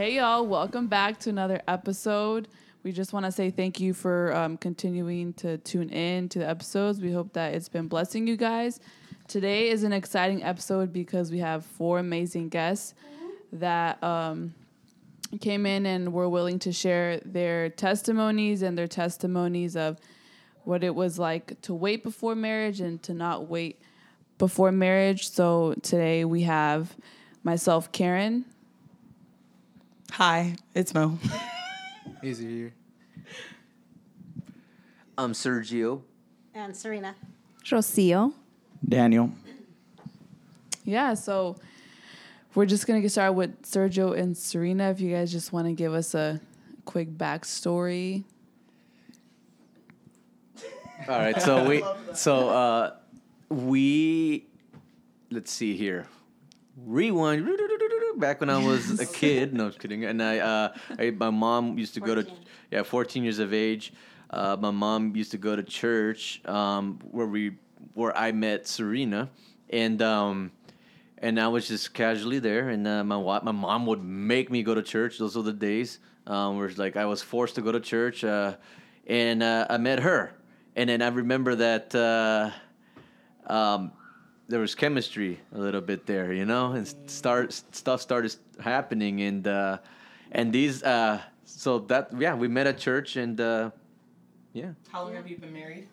Hey, y'all, welcome back to another episode. We just want to say thank you for um, continuing to tune in to the episodes. We hope that it's been blessing you guys. Today is an exciting episode because we have four amazing guests that um, came in and were willing to share their testimonies and their testimonies of what it was like to wait before marriage and to not wait before marriage. So today we have myself, Karen. Hi, it's Mo. Easy here. I'm Sergio. And Sarina. Rocio. Daniel. Yeah, so we're just gonna get started with Sergio and Sarina. If you guys just want to give us a quick backstory. All right, so we so uh we let's see here. Rewind back when I was a kid. No, I was kidding. And I, uh, I my mom used to go to 14. yeah, 14 years of age. Uh, my mom used to go to church um, where we where I met Sarina, and um, and I was just casually there. And uh, my wa- my mom would make me go to church. Those were the days um, where like I was forced to go to church. Uh, and uh, I met her, and then I remember that. Uh, um, there was chemistry a little bit there, you know, and start stuff started happening, and uh, and these uh, so that yeah, we met at church, and uh, yeah, How long have you been married?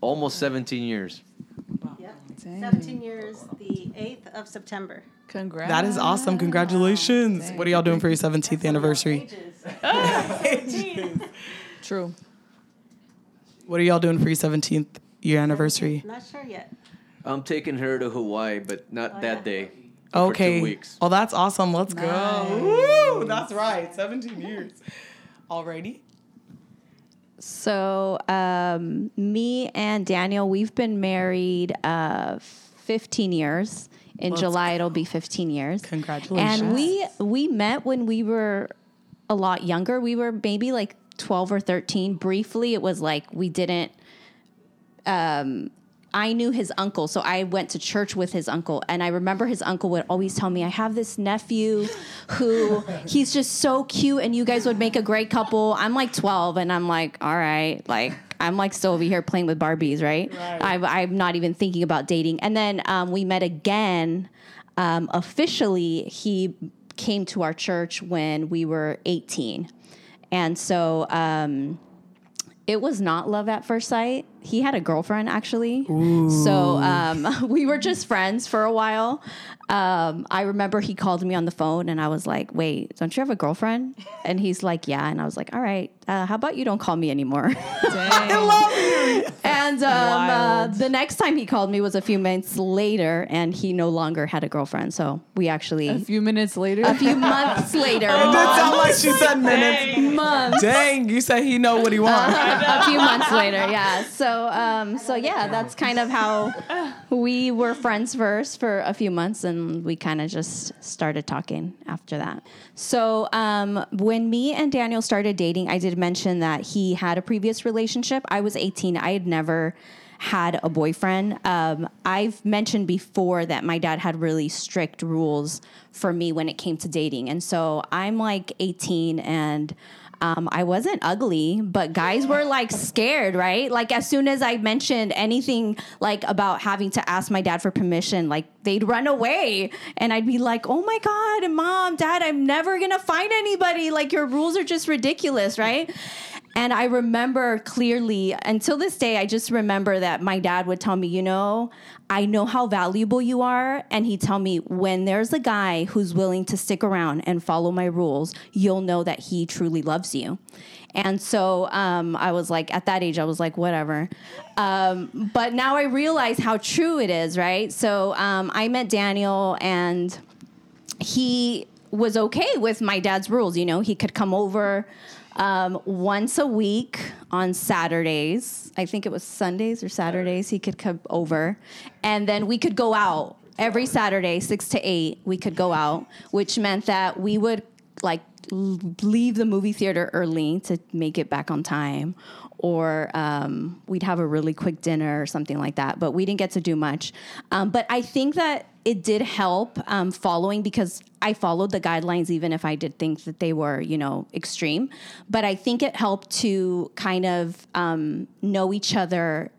almost seventeen years. Yep. Dang. 17 years, the 8th of September. Congrats. That is awesome. Congratulations. What are y'all doing for your 17th anniversary? Ages. True. What are y'all doing for your 17th year anniversary? Not sure yet. I'm taking her to Hawaii, but not Oh, that yeah. day. Okay. For two weeks. Oh, that's awesome. Let's Nice. go. Woo! That's right. 17 years. Alrighty. So, um, me and Daniel, we've been married uh, 15 years. In Let's July, it'll be 15 years. Congratulations. And we we met when we were a lot younger. We were maybe like 12 or 13. Briefly, it was like we didn't. Um, I knew his uncle, so I went to church with his uncle, and I remember his uncle would always tell me, "I have this nephew, who he's just so cute, and you guys would make a great couple." I'm like 12, and I'm like, "All right," like I'm like still over here playing with Barbies, right? Right. I, I'm not even thinking about dating. And then um, we met again. Um, officially, he came to our church when we were 18, and so. Um, it was not love at first sight. He had a girlfriend actually. So um, we were just friends for a while. Um, I remember he called me on the phone and I was like, wait, don't you have a girlfriend? And he's like, yeah. And I was like, all right, uh, how about you don't call me anymore? and um, uh, Wild. the next time he called me was a few minutes later and he no longer had a girlfriend. So we actually, A few minutes later. a few months later, It did sound like she said minutes. months. Dang, you said he know what he wants. a few months later, yeah. So, um, so yeah, that's kind of how we were friends first for a few months, and we kind of just started talking after that. So, um, when me and Daniel started dating, I did mention that he had a previous relationship. I was 18. I had never had a boyfriend. Um, I've mentioned before that my dad had really strict rules for me when it came to dating, and so I'm like 18 and. Um, I wasn't ugly, but guys were like scared, right? Like as soon as I mentioned anything like about having to ask my dad for permission, like they'd run away, and I'd be like, "Oh my god, mom, dad, I'm never gonna find anybody. Like your rules are just ridiculous, right?" And I remember clearly until this day, I just remember that my dad would tell me, you know, I know how valuable you are. And he'd tell me, when there's a guy who's willing to stick around and follow my rules, you'll know that he truly loves you. And so um, I was like, at that age, I was like, whatever. Um, but now I realize how true it is, right? So um, I met Daniel and he was okay with my dad's rules. You know, he could come over um, once a week on Saturdays. I think it was Sundays or Saturdays. He could come over, and then we could go out every Saturday, six to eight. We could go out, which meant that we would like leave the movie theater early to make it back on time. Or um, we'd have a really quick dinner or something like that, but we didn't get to do much. Um, but I think that it did help um, following because I followed the guidelines, even if I did think that they were, you know, extreme. But I think it helped to kind of um, know each other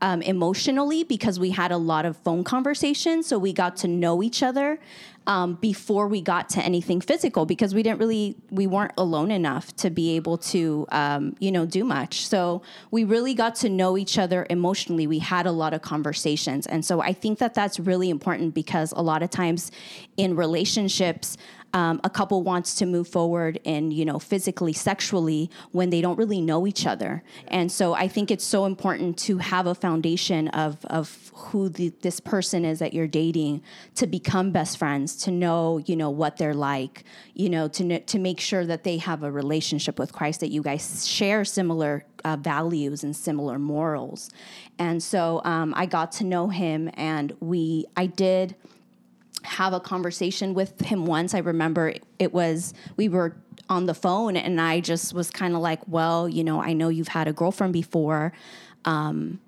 um, emotionally because we had a lot of phone conversations. So we got to know each other um, before we got to anything physical because we didn't really, we weren't alone enough to be able to, um, you know, do much. So we really got to know each other emotionally. We had a lot of conversations. And so I think that that's really important because a lot of times in relationships, um, a couple wants to move forward in you know physically sexually when they don't really know each other and so i think it's so important to have a foundation of of who the, this person is that you're dating to become best friends to know you know what they're like you know to to make sure that they have a relationship with christ that you guys share similar uh, values and similar morals and so um, i got to know him and we i did have a conversation with him once. I remember it was we were on the phone and I just was kind of like, "Well, you know, I know you've had a girlfriend before. Um,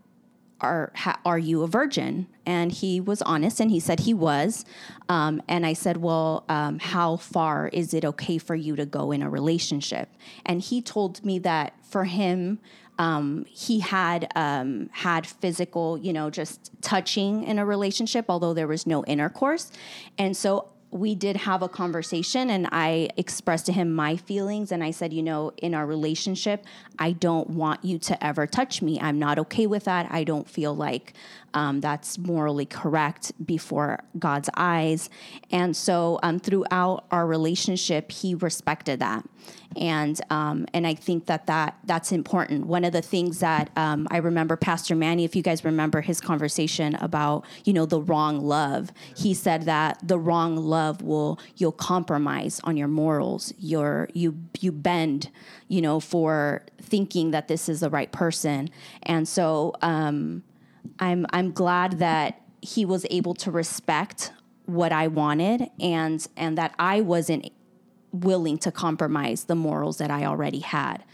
are ha, are you a virgin?" And he was honest and he said he was. Um, and I said, "Well, um, how far is it okay for you to go in a relationship?" And he told me that for him, um, he had um, had physical, you know, just touching in a relationship, although there was no intercourse. And so we did have a conversation, and I expressed to him my feelings. And I said, you know, in our relationship, I don't want you to ever touch me. I'm not okay with that. I don't feel like um, that's morally correct before God's eyes. And so um, throughout our relationship, he respected that and um, and I think that that that's important. One of the things that um, I remember Pastor Manny, if you guys remember his conversation about you know the wrong love, he said that the wrong love will you'll compromise on your morals, your you you bend, you know, for thinking that this is the right person, and so um, I'm I'm glad that he was able to respect what I wanted and and that I wasn't willing to compromise the morals that I already had.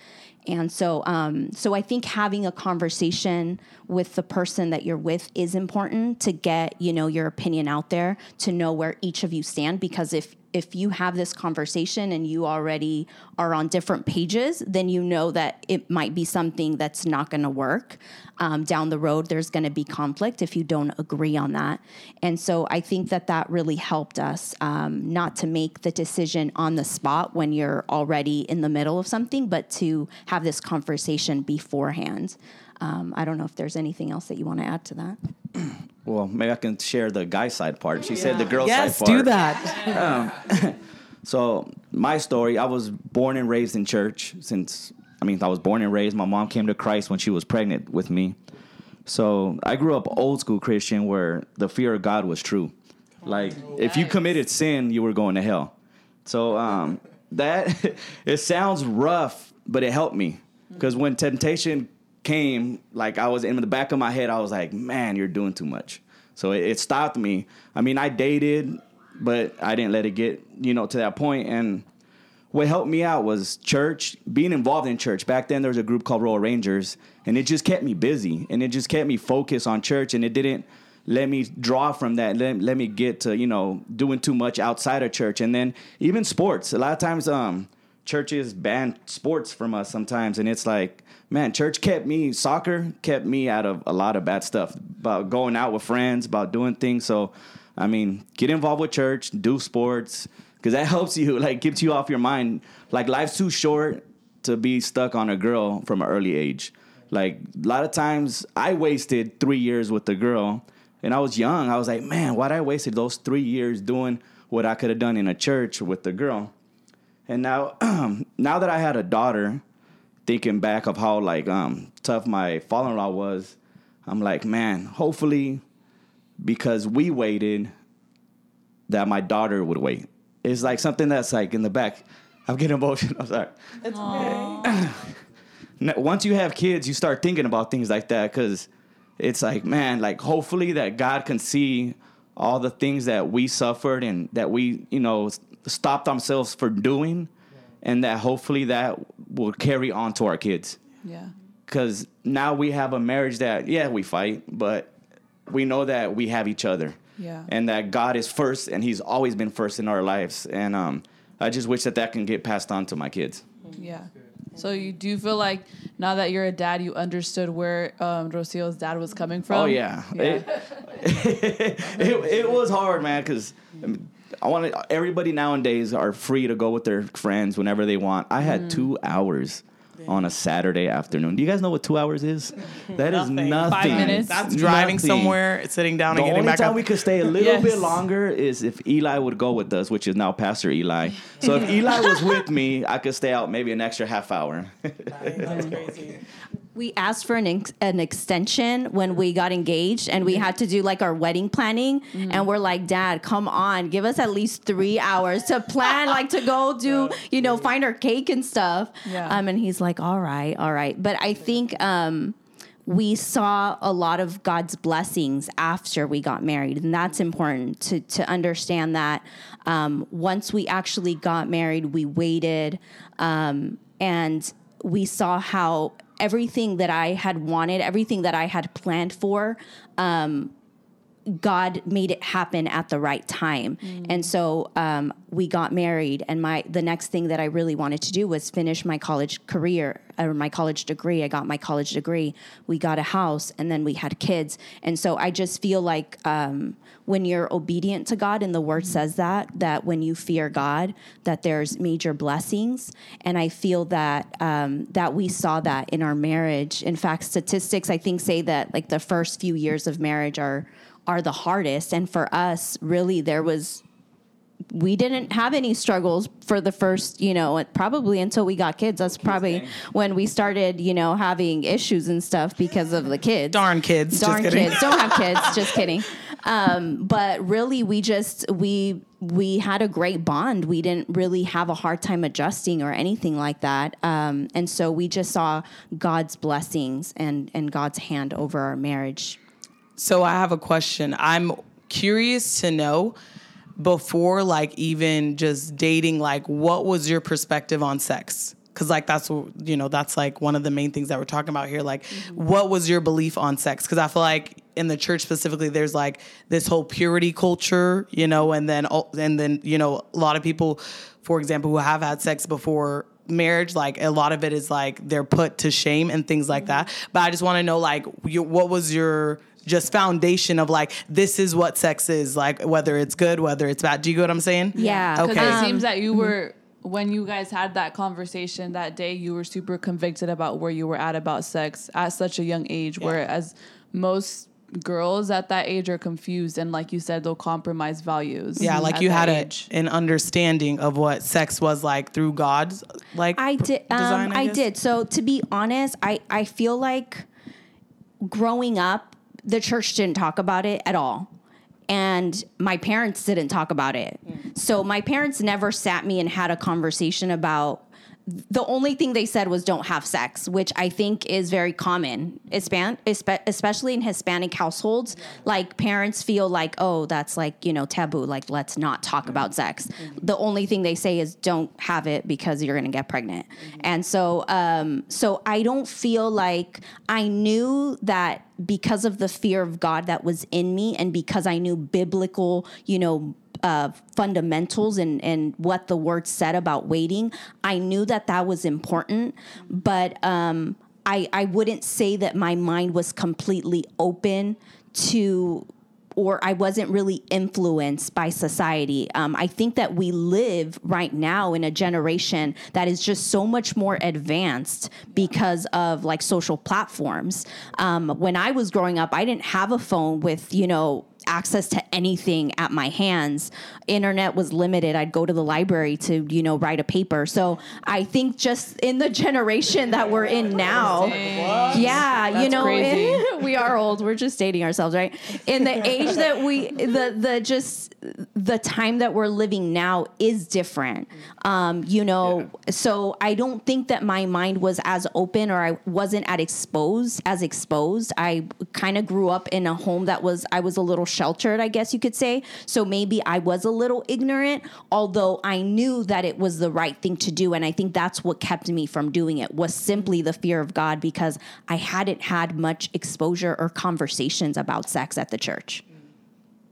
And so, um, so I think having a conversation with the person that you're with is important to get you know your opinion out there, to know where each of you stand. Because if if you have this conversation and you already are on different pages, then you know that it might be something that's not going to work. Um, down the road, there's going to be conflict if you don't agree on that. And so I think that that really helped us um, not to make the decision on the spot when you're already in the middle of something, but to have this conversation beforehand. Um, I don't know if there's anything else that you want to add to that. Well, maybe I can share the guy side part. She said the girl yes, side part. Yes, do that. So my story, I was born and raised in church since I mean I was born and raised. My mom came to Christ when she was pregnant with me. So I grew up old school Christian where the fear of God was true. Like if you committed sin, you were going to hell. So um, that it sounds rough, but it helped me because when temptation came, like I was in the back of my head, I was like, man, you're doing too much. So it, it stopped me. I mean, I dated, but I didn't let it get you know to that point. And what helped me out was church, being involved in church. Back then, there was a group called Royal Rangers, and it just kept me busy, and it just kept me focused on church, and it didn't let me draw from that. Let, let me get to you know doing too much outside of church, and then even sports. A lot of times, um, churches ban sports from us sometimes, and it's like, man, church kept me. Soccer kept me out of a lot of bad stuff about going out with friends, about doing things. So, I mean, get involved with church, do sports, because that helps you. Like, keeps you off your mind. Like, life's too short to be stuck on a girl from an early age. Like, a lot of times, I wasted three years with the girl, and I was young. I was like, man, why'd I wasted those three years doing what I could have done in a church with the girl? And now, now that I had a daughter, thinking back of how like um, tough my father-in-law was, I'm like, man, hopefully, because we waited, that my daughter would wait. It's like something that's like in the back. I'm getting emotional. I'm sorry. It's okay. Once you have kids, you start thinking about things like that because it's like, man, like hopefully that God can see all the things that we suffered and that we, you know, s- stopped ourselves for doing, and that hopefully that will carry on to our kids. Yeah. Because now we have a marriage that, yeah, we fight, but we know that we have each other. Yeah. and that God is first, and He's always been first in our lives. And um, I just wish that that can get passed on to my kids. Yeah. So you do feel like now that you're a dad, you understood where um, Rocio's dad was coming from. Oh yeah, It, it, it was hard, man, because I want everybody nowadays are free to go with their friends whenever they want. I had Mm. two hours on a Saturday afternoon. Do you guys know what two hours is? That is nothing. Five minutes. That's driving Nothing. somewhere, sitting down, The and getting only back time up. we could stay a little Yes. bit longer is if Eli would go with us, which is now Pastor Eli. So if Eli was with me, I could stay out maybe an extra half hour. That's crazy. We asked for an, ex- an extension when we got engaged and we had to do like our wedding planning. And we're like, Dad, come on, give us at least three hours to plan, like to go do, you know, find our cake and stuff. Yeah. Um, and he's like, All right, all right. But I think um, we saw a lot of God's blessings after we got married. And that's important to, to understand that um, once we actually got married, we waited um, and we saw how everything that I had wanted, everything that I had planned for, um, God made it happen at the right time. And so um, we got married, and my the next thing that I really wanted to do was finish my college career or my college degree. I got my college degree. We got a house, and then we had kids. And so I just feel like um, when you're obedient to God, and the Word says that that when you fear God, that there's major blessings. And I feel that um, that we saw that in our marriage. In fact, statistics I think say that like the first few years of marriage are are the hardest. And for us, really, there was we didn't have any struggles for the first, you know, probably until we got kids. That's probably when we started, you know, having issues and stuff because of the kids. Darn kids. Darn just kids. Don't have kids. Just kidding. Um, but really, we just we we had a great bond. We didn't really have a hard time adjusting or anything like that. Um, and so we just saw God's blessings and and God's hand over our marriage. So I have a question. I'm curious to know before like even just dating like what was your perspective on sex? Cuz like that's you know that's like one of the main things that we're talking about here like mm-hmm. what was your belief on sex? Cuz I feel like in the church specifically there's like this whole purity culture, you know, and then and then you know a lot of people for example who have had sex before marriage like a lot of it is like they're put to shame and things like mm-hmm. that but i just want to know like your, what was your just foundation of like this is what sex is like whether it's good whether it's bad do you get what i'm saying Yeah. Because Okay. it Um, seems that you were when you guys had that conversation that day, you were super convicted about where you were at about sex at such a young age. Whereas most girls at that age are confused and, like you said, they'll compromise values. yeah like you had a, age. an understanding of what sex was like through god's like I did. design, Um, I, guess? did. So to be honest, I I feel like growing up, the church didn't talk about it at all. And my parents didn't talk about it. Mm. So my parents never sat me and had a conversation about the only thing they said was don't have sex, which I think is very common, Hispan- especially in Hispanic households. Like parents feel like, oh, that's like, you know, taboo. Like, let's not talk about mm-hmm. sex. Mm-hmm. The only thing they say is don't have it because you're going to get pregnant. Mm-hmm. And so, um, so I don't feel like I knew that because of the fear of God that was in me and because I knew biblical, you know, uh, fundamentals and, and what the word said about waiting, I knew that that was important. But um, I, I wouldn't say that my mind was completely open to or I wasn't really influenced by society. Um, I think that we live right now in a generation that is just so much more advanced because of like social platforms. Um, when I was growing up, I didn't have a phone with, you know, access to anything at my hands. Internet was limited. I'd go to the library to, you know, write a paper. So I think just in the generation that we're in now, yeah, you know, we are old. We're just dating ourselves, right? In the age that we, the the just the time that we're living now is different. Um, you know, so I don't think that my mind was as open or I wasn't as exposed as exposed. I kind of grew up in a home that was I was a little sheltered, I guess you could say. So maybe I was a little ignorant, although I knew that it was the right thing to do, and I think that's what kept me from doing it was simply the fear of God because I hadn't had much exposure or conversations about sex at the church.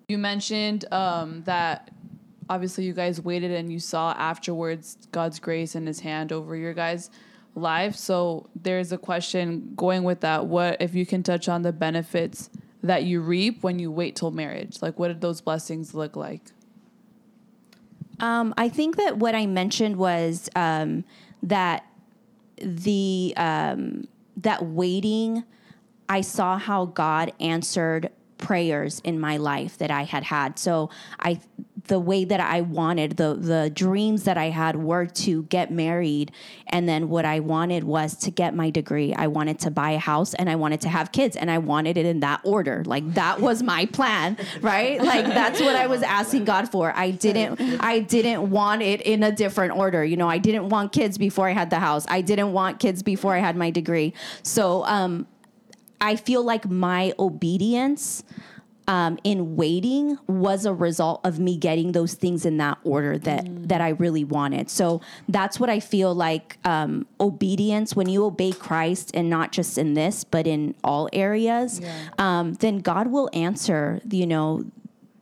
You mentioned um, that obviously you guys waited and you saw afterwards God's grace and His hand over your guys' life. So there's a question going with that. What if you can touch on the benefits that you reap when you wait till marriage? Like, what did those blessings look like? Um, I think that what I mentioned was um, that the um, that waiting, I saw how God answered prayers in my life that I had had. So I the way that I wanted, the the dreams that I had were to get married and then what I wanted was to get my degree. I wanted to buy a house and I wanted to have kids and I wanted it in that order. Like that was my plan, right? Like that's what I was asking God for. I didn't I didn't want it in a different order. You know, I didn't want kids before I had the house. I didn't want kids before I had my degree. So um I feel like my obedience um, in waiting was a result of me getting those things in that order that that I really wanted. So that's what I feel like um, obedience when you obey Christ and not just in this but in all areas, um, then God will answer. You know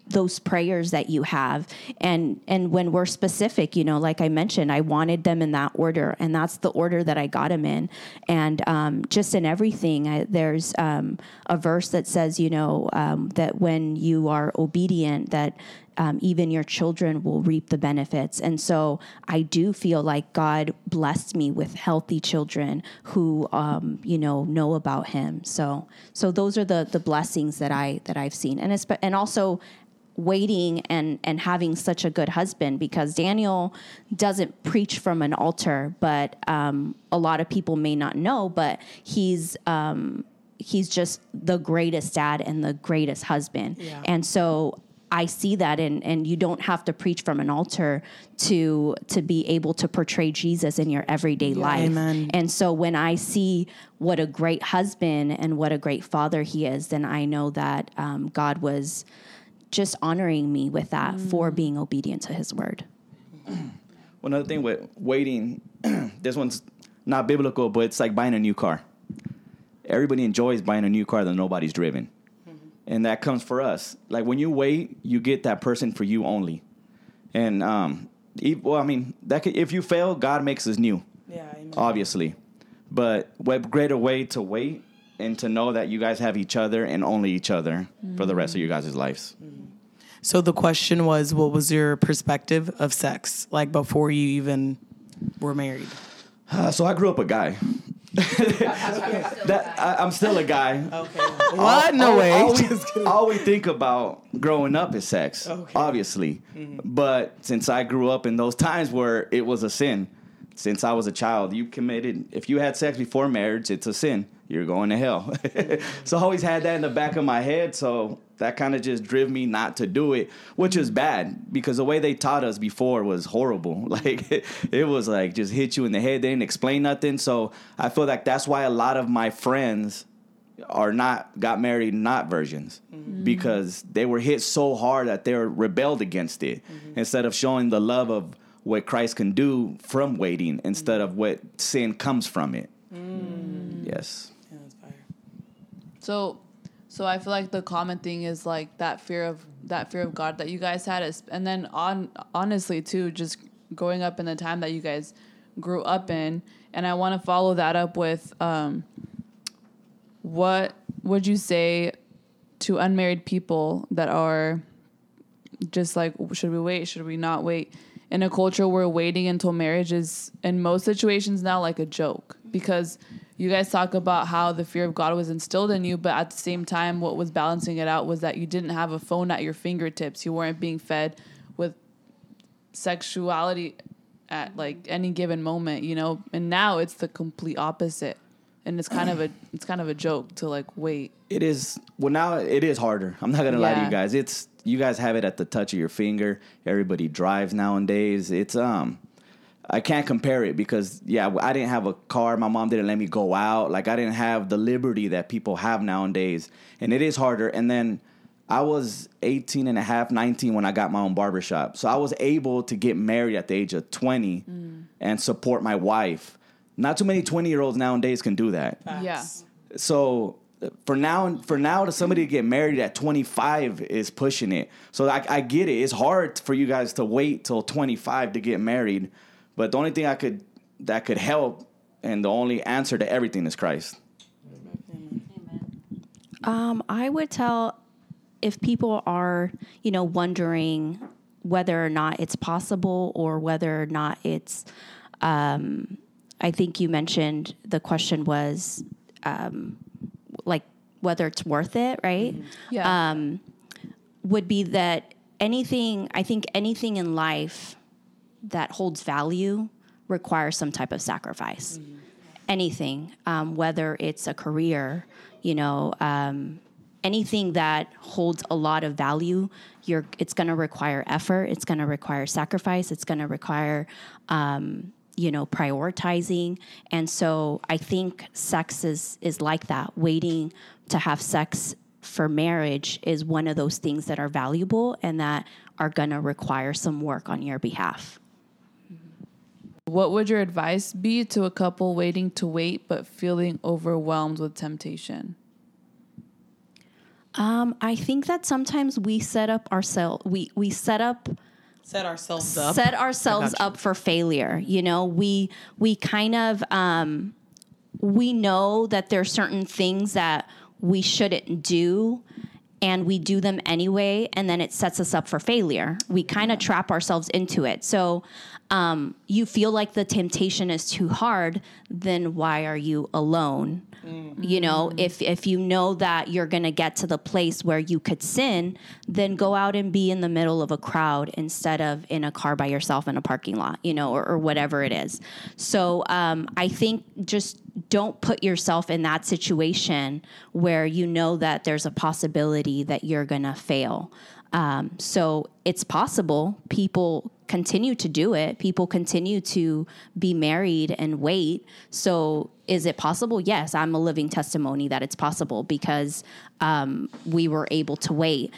those prayers that you have and and when we're specific you know like i mentioned i wanted them in that order and that's the order that i got them in and um, just in everything I, there's um, a verse that says you know um, that when you are obedient that um, even your children will reap the benefits. And so I do feel like God blessed me with healthy children who, um, you know, know about Him. So, so those are the the blessings that I that I've seen, and and also waiting and and having such a good husband because Daniel doesn't preach from an altar, but um, a lot of people may not know, but he's. Um, he's just the greatest dad and the greatest husband. Yeah. And so I see that and and you don't have to preach from an altar to to be able to portray Jesus in your everyday life. Amen. And so when I see what a great husband and what a great father he is, then I know that um, God was just honoring me with that for being obedient to his word. One other thing with waiting, this one's not biblical, but it's like buying a new car. Everybody enjoys buying a new car that nobody's driven. And that comes for us. Like when you wait, you get that person for you only. And um, well, I mean, that could, if you fail, God makes us new, Yeah, amen. obviously. But what greater way to wait and to know that you guys have each other and only each other for the rest of your guys' lives. So the question was, what was your perspective of sex like before you even were married? Uh, so I grew up a guy. that I, I'm still a guy. Okay. What? No all, way. All we, all we think about growing up is sex, Okay. obviously. But since I grew up in those times where it was a sin, since I was a child, you committed. If you had sex before marriage, it's a sin. You're going to hell. so I always had that in the back of my head. So that kind of just drove me not to do it, which is bad because the way they taught us before was horrible. Like it was like just hit you in the head. They didn't explain nothing. So I feel like that's why a lot of my friends are not got married not virgins mm-hmm. because they were hit so hard that they rebelled against it mm-hmm. instead of showing the love of what Christ can do from waiting instead mm-hmm. of what sin comes from it. Mm. Yes. So, so I feel like the common thing is like that fear of that fear of God that you guys had, is, and then on honestly too, just growing up in the time that you guys grew up in, and I want to follow that up with um, what would you say to unmarried people that are just like should we wait? Should we not wait? In a culture where waiting until marriage is in most situations now like a joke because you guys talk about how the fear of god was instilled in you but at the same time what was balancing it out was that you didn't have a phone at your fingertips you weren't being fed with sexuality at like any given moment you know and now it's the complete opposite and it's kind of a it's kind of a joke to like wait It is well now it is harder. I'm not gonna lie to you guys. It's you guys have it at the touch of your finger. Everybody drives nowadays. It's um I can't compare it because yeah, I didn't have a car. My mom didn't let me go out. Like I didn't have the liberty that people have nowadays. And it is harder. And then I was 18 and a half, 19 when I got my own barbershop. So I was able to get married at the age of 20 mm. and support my wife. Not too many 20 year olds nowadays can do that. yeah So uh, for now for now to somebody to get married at 25 is pushing it so I, I get it it's hard for you guys to wait till 25 to get married but the only thing i could that could help and the only answer to everything is christ Um, I would tell if people are, you know, wondering whether or not it's possible or whether or not it's. Um, I think you mentioned the question was, um, like whether it's worth it, right? Yeah. Um, would be that anything. I think anything in life that holds value requires some type of sacrifice. Anything, um, whether it's a career, you know, um, anything that holds a lot of value, you're, it's going to require effort. It's going to require sacrifice. It's going to require, um, you know, prioritizing. And so I think sex is is like that. Waiting to have sex for marriage is one of those things that are valuable and that are going to require some work on your behalf. What would your advice be to a couple waiting to wait but feeling overwhelmed with temptation? Um, I think that sometimes we set up ourselves. We we set up Set ourselves up. set ourselves I got you. up for failure. You know, we we kind of um, we know that there are certain things that we shouldn't do. And we do them anyway, and then it sets us up for failure. We kind of trap ourselves into it. So, um, you feel like the temptation is too hard, then why are you alone? You know, if if you know that you're going to get to the place where you could sin, then go out and be in the middle of a crowd instead of in a car by yourself in a parking lot, you know, or, or whatever it is. So um, I think just don't put yourself in that situation where you know that there's a possibility that you're going to fail. Um, so it's possible. People continue to do it. People continue to be married and wait. So is it possible? Yes, I'm a living testimony that it's possible because um, we were able to wait.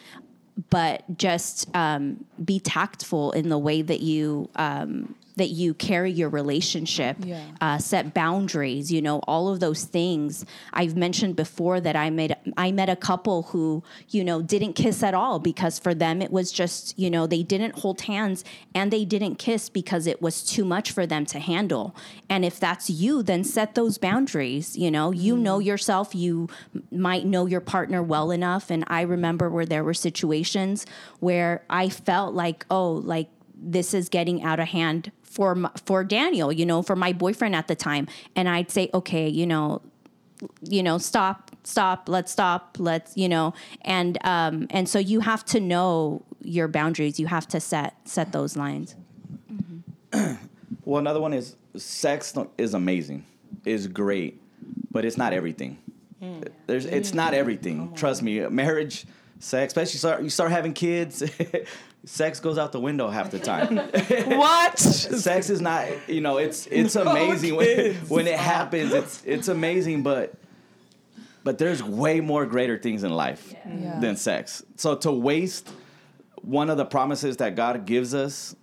But just um, be tactful in the way that you um, that you carry your relationship, Yeah. uh, set boundaries, you know, all of those things. I've mentioned before that I made I met a couple who, you know, didn't kiss at all because for them it was just, you know, they didn't hold hands and they didn't kiss because it was too much for them to handle. And if that's you, then set those boundaries, you know. You know yourself, you m- might know your partner well enough and I remember where there were situations where I felt like, oh, like this is getting out of hand for m- for Daniel, you know, for my boyfriend at the time, and I'd say, okay, you know, you know, stop, stop, let's stop, let's, you know, and um, and so you have to know your boundaries. You have to set set those lines. Well, another one is sex is amazing, is great, but it's not everything. There's, it's not everything. Trust me, marriage, sex, especially start, you start having kids, sex goes out the window half the time. what? sex is not, you know, it's it's amazing when, when it happens. It's it's amazing, but but there's way more greater things in life Yeah. than sex. So to waste one of the promises that God gives us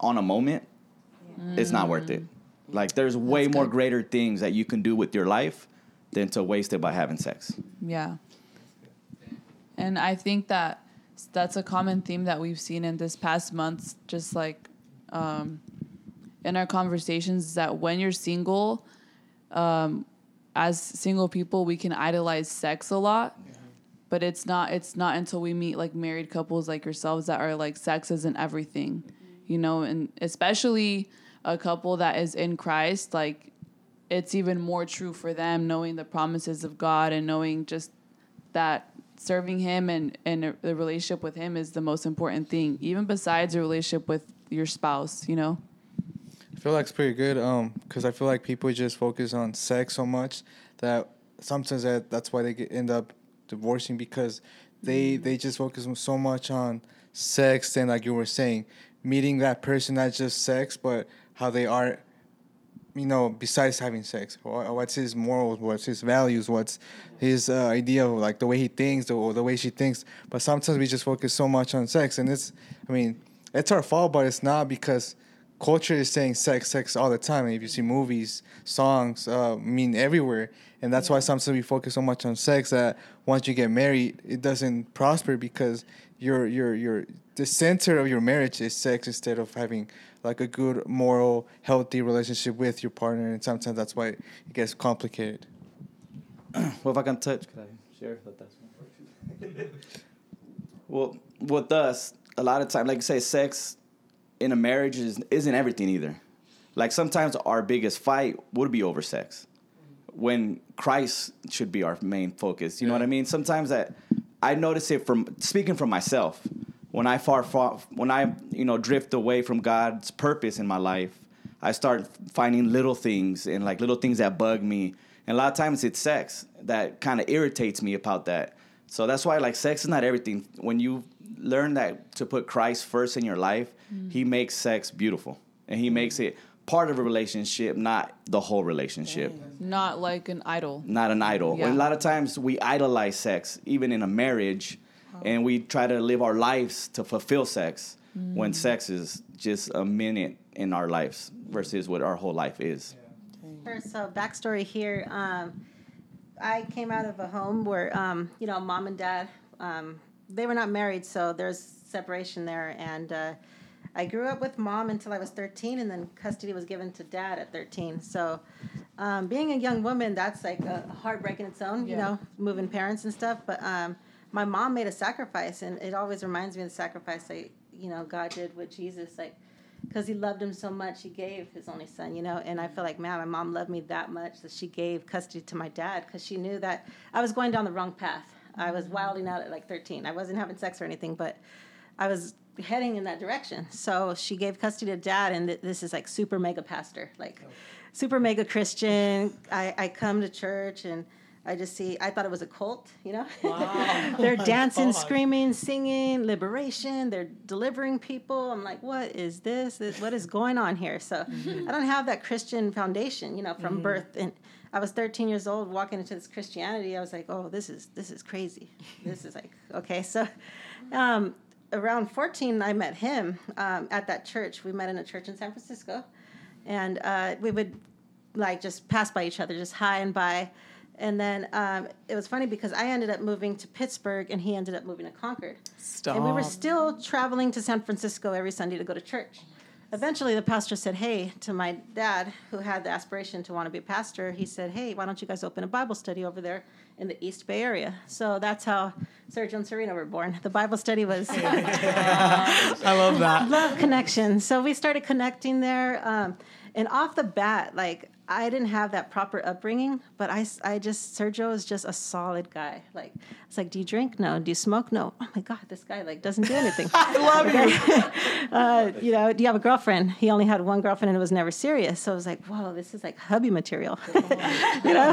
on a moment, it's not worth it. Mm. Like there's way more good. greater things that you can do with your life than to waste it by having sex. Yeah. And I think that that's a common theme that we've seen in this past month, just like um, in our conversations, is that when you're single, um, as single people, we can idolize sex a lot. But it's not. It's not until we meet like married couples like yourselves that are like sex isn't everything, you know. And especially a couple that is in Christ, like it's even more true for them knowing the promises of God and knowing just that serving him and and the relationship with him is the most important thing even besides a relationship with your spouse you know? I feel like it's pretty good um because I feel like people just focus on sex so much that sometimes that that's why they get, end up divorcing because they they just focus so much on sex and like you were saying meeting that person not just sex but how they are you know besides having sex Wha- what's his morals what's his values what's his uh, idea of like the way he thinks or the way she thinks but sometimes we just focus so much on sex and it's i mean it's our fault but it's not because culture is saying sex, sex all the time. And if you see movies, songs, uh, mean everywhere, and that's why sometimes we focus so much on sex that once you get married, it doesn't prosper because your your your the center of your marriage is sex instead of having like a good moral healthy relationship with your partner and sometimes that's why it gets complicated Well, if I can touch, could I share with us? well, with us, a lot of time, like you say, sex in a marriage is, isn't everything either. Like sometimes our biggest fight would be over sex, when Christ should be our main focus. You know what I mean? Sometimes that I notice it from speaking from myself. When I far, far when I you know drift away from God's purpose in my life, I start finding little things and like little things that bug me. And a lot of times it's sex that kind of irritates me about that. So that's why like sex is not everything. When you learn that to put Christ first in your life, mm. he makes sex beautiful. And he makes it part of a relationship, not the whole relationship. Not like an idol. Not an idol. Yeah. And a lot of times we idolize sex, even in a marriage, and we try to live our lives to fulfill sex when sex is just a minute in our lives versus what our whole life is. Sure, So backstory here. Um, I came out of a home where, um, you know, mom and dad, um, they were not married, so there's separation there. And uh, I grew up with mom until I was 13, and then custody was given to dad at 13. So um, being a young woman, that's like a heartbreak in its own, you Yeah. know, moving parents and stuff. But um, my mom made a sacrifice, and it always reminds me of the sacrifice that, you know, God did with Jesus. Like, because he loved him so much, he gave his only son, you know. And I feel like, man, my mom loved me that much that she gave custody to my dad because she knew that I was going down the wrong path. I was mm-hmm. wilding out at like 13. I wasn't having sex or anything, but I was heading in that direction. So she gave custody to dad, and th- this is like super mega pastor, like super mega Christian. I, I come to church and I just see, I thought it was a cult, you know? They're dancing, screaming, singing, liberation. They're delivering people. I'm like, what is this? This- What is going on here? So I don't have that Christian foundation, you know, from birth. And I was 13 years old walking into this Christianity. I was like, oh, this is, this is crazy. This is like, okay. So, um, around 14, I met him um, at that church. We met in a church in San Francisco, and uh, we would like just pass by each other, just hi and bye. And then um, it was funny because I ended up moving to Pittsburgh, and he ended up moving to Concord. And we were still traveling to San Francisco every Sunday to go to church. Eventually, the pastor said, Hey, to my dad, who had the aspiration to want to be a pastor, he said, Hey, why don't you guys open a Bible study over there in the East Bay area? So that's how Sergio and Sarina were born. The Bible study was I love that. love connection. So we started connecting there. Um, and off the bat, like, I didn't have that proper upbringing, but I, I just, Sergio is just a solid guy. Like, it's like, do you drink? No. Do you smoke? No. Oh my God, this guy, like, doesn't do anything. I love you. uh, you know, do you have a girlfriend? He only had one girlfriend and it was never serious. So I was like, whoa, this is like hubby material. you know?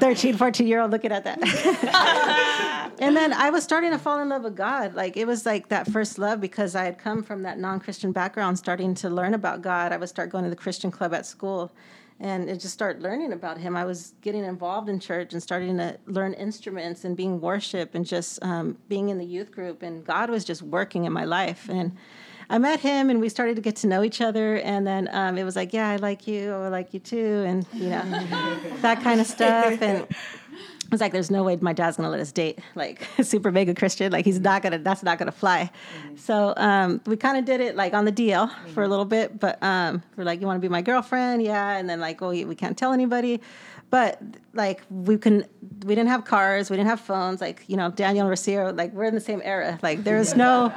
13, 14 year old looking at that. and then I was starting to fall in love with God. Like it was like that first love because I had come from that non Christian background, starting to learn about God. I would start going to the Christian club at school and just start learning about him. I was getting involved in church and starting to learn instruments and being worship and just um, being in the youth group. And God was just working in my life. And I met him and we started to get to know each other. And then um, it was like, yeah, I like you. I like you too. And, you know, that kind of stuff. And I was like, there's no way my dad's gonna let us date, like super mega Christian. Like he's not gonna, that's not gonna fly. So um, we kind of did it like on the DL for a little bit, but um, we're like, you want to be my girlfriend? Yeah. And then like, oh, we can't tell anybody. But like we can, we didn't have cars, we didn't have phones. Like you know, Daniel and Rocio, like we're in the same era. Like there's no,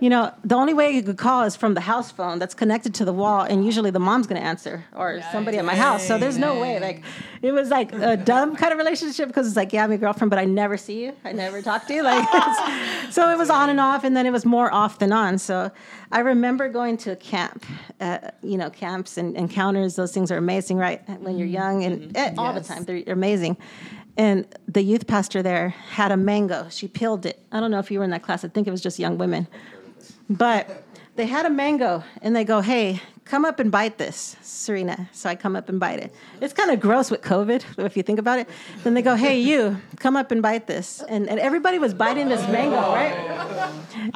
you know, the only way you could call is from the house phone that's connected to the wall, and usually the mom's gonna answer or somebody at my house. So there's no way. Like it was like a dumb kind of relationship because it's like, yeah, I'm your girlfriend, but I never see you, I never talk to you. Like, so it was on and off, and then it was more off than on. So I remember going to a camp, uh, you know, camps and encounters. Those things are amazing, right? When you're young and eh, all the time, they're amazing. And the youth pastor there had a mango. She peeled it. I don't know if you were in that class. I think it was just young women. But they had a mango and they go, hey, come up and bite this, Sarina. So I come up and bite it. It's kind of gross with COVID, if you think about it. Then they go, hey, you, come up and bite this. And, and everybody was biting this mango, right?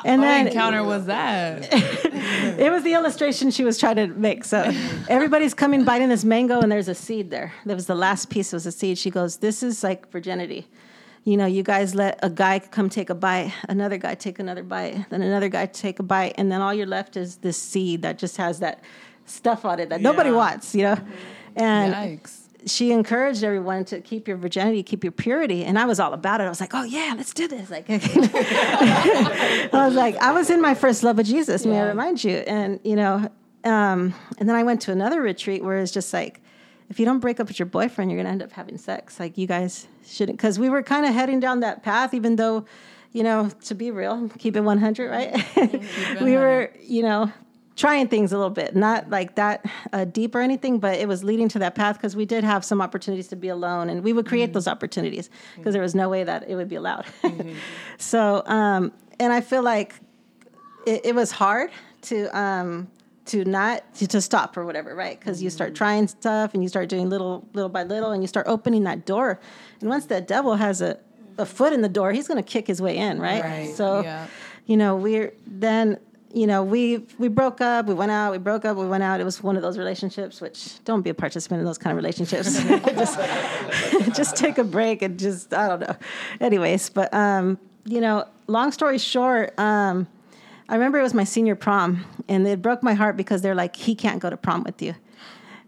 And What then encounter was that? it was the illustration she was trying to make. So everybody's coming biting this mango, and there's a seed there. That was the last piece was a seed. She goes, "This is like virginity." You know, you guys let a guy come take a bite, another guy take another bite, then another guy take a bite, and then all you're left is this seed that just has that stuff on it that nobody wants, you know. And Yikes. she encouraged everyone to keep your virginity, keep your purity, and I was all about it. I was like, "Oh yeah, let's do this!" Like, I was like, I was in my first love of Jesus. May I remind you? And you know, um, and then I went to another retreat where it's just like, if you don't break up with your boyfriend, you're gonna end up having sex. Like, you guys shouldn't, because we were kind of heading down that path, even though, you know, to be real, keep it 100, right? we were, you know. Trying things a little bit, not like that uh, deep or anything, but it was leading to that path because we did have some opportunities to be alone, and we would create those opportunities because there was no way that it would be allowed. so, um, and I feel like it, it was hard to um, to not to, to stop or whatever, right? Because you start trying stuff and you start doing little little by little, and you start opening that door. And once that devil has a a foot in the door, he's going to kick his way in, right? Right, So, yeah. you know, we're then. You know, we we broke up. We went out. We broke up. We went out. It was one of those relationships. Which don't be a participant in those kind of relationships. just just take a break and just I don't know. Anyways, but um, you know, long story short, um, I remember it was my senior prom, and it broke my heart because they're like, he can't go to prom with you.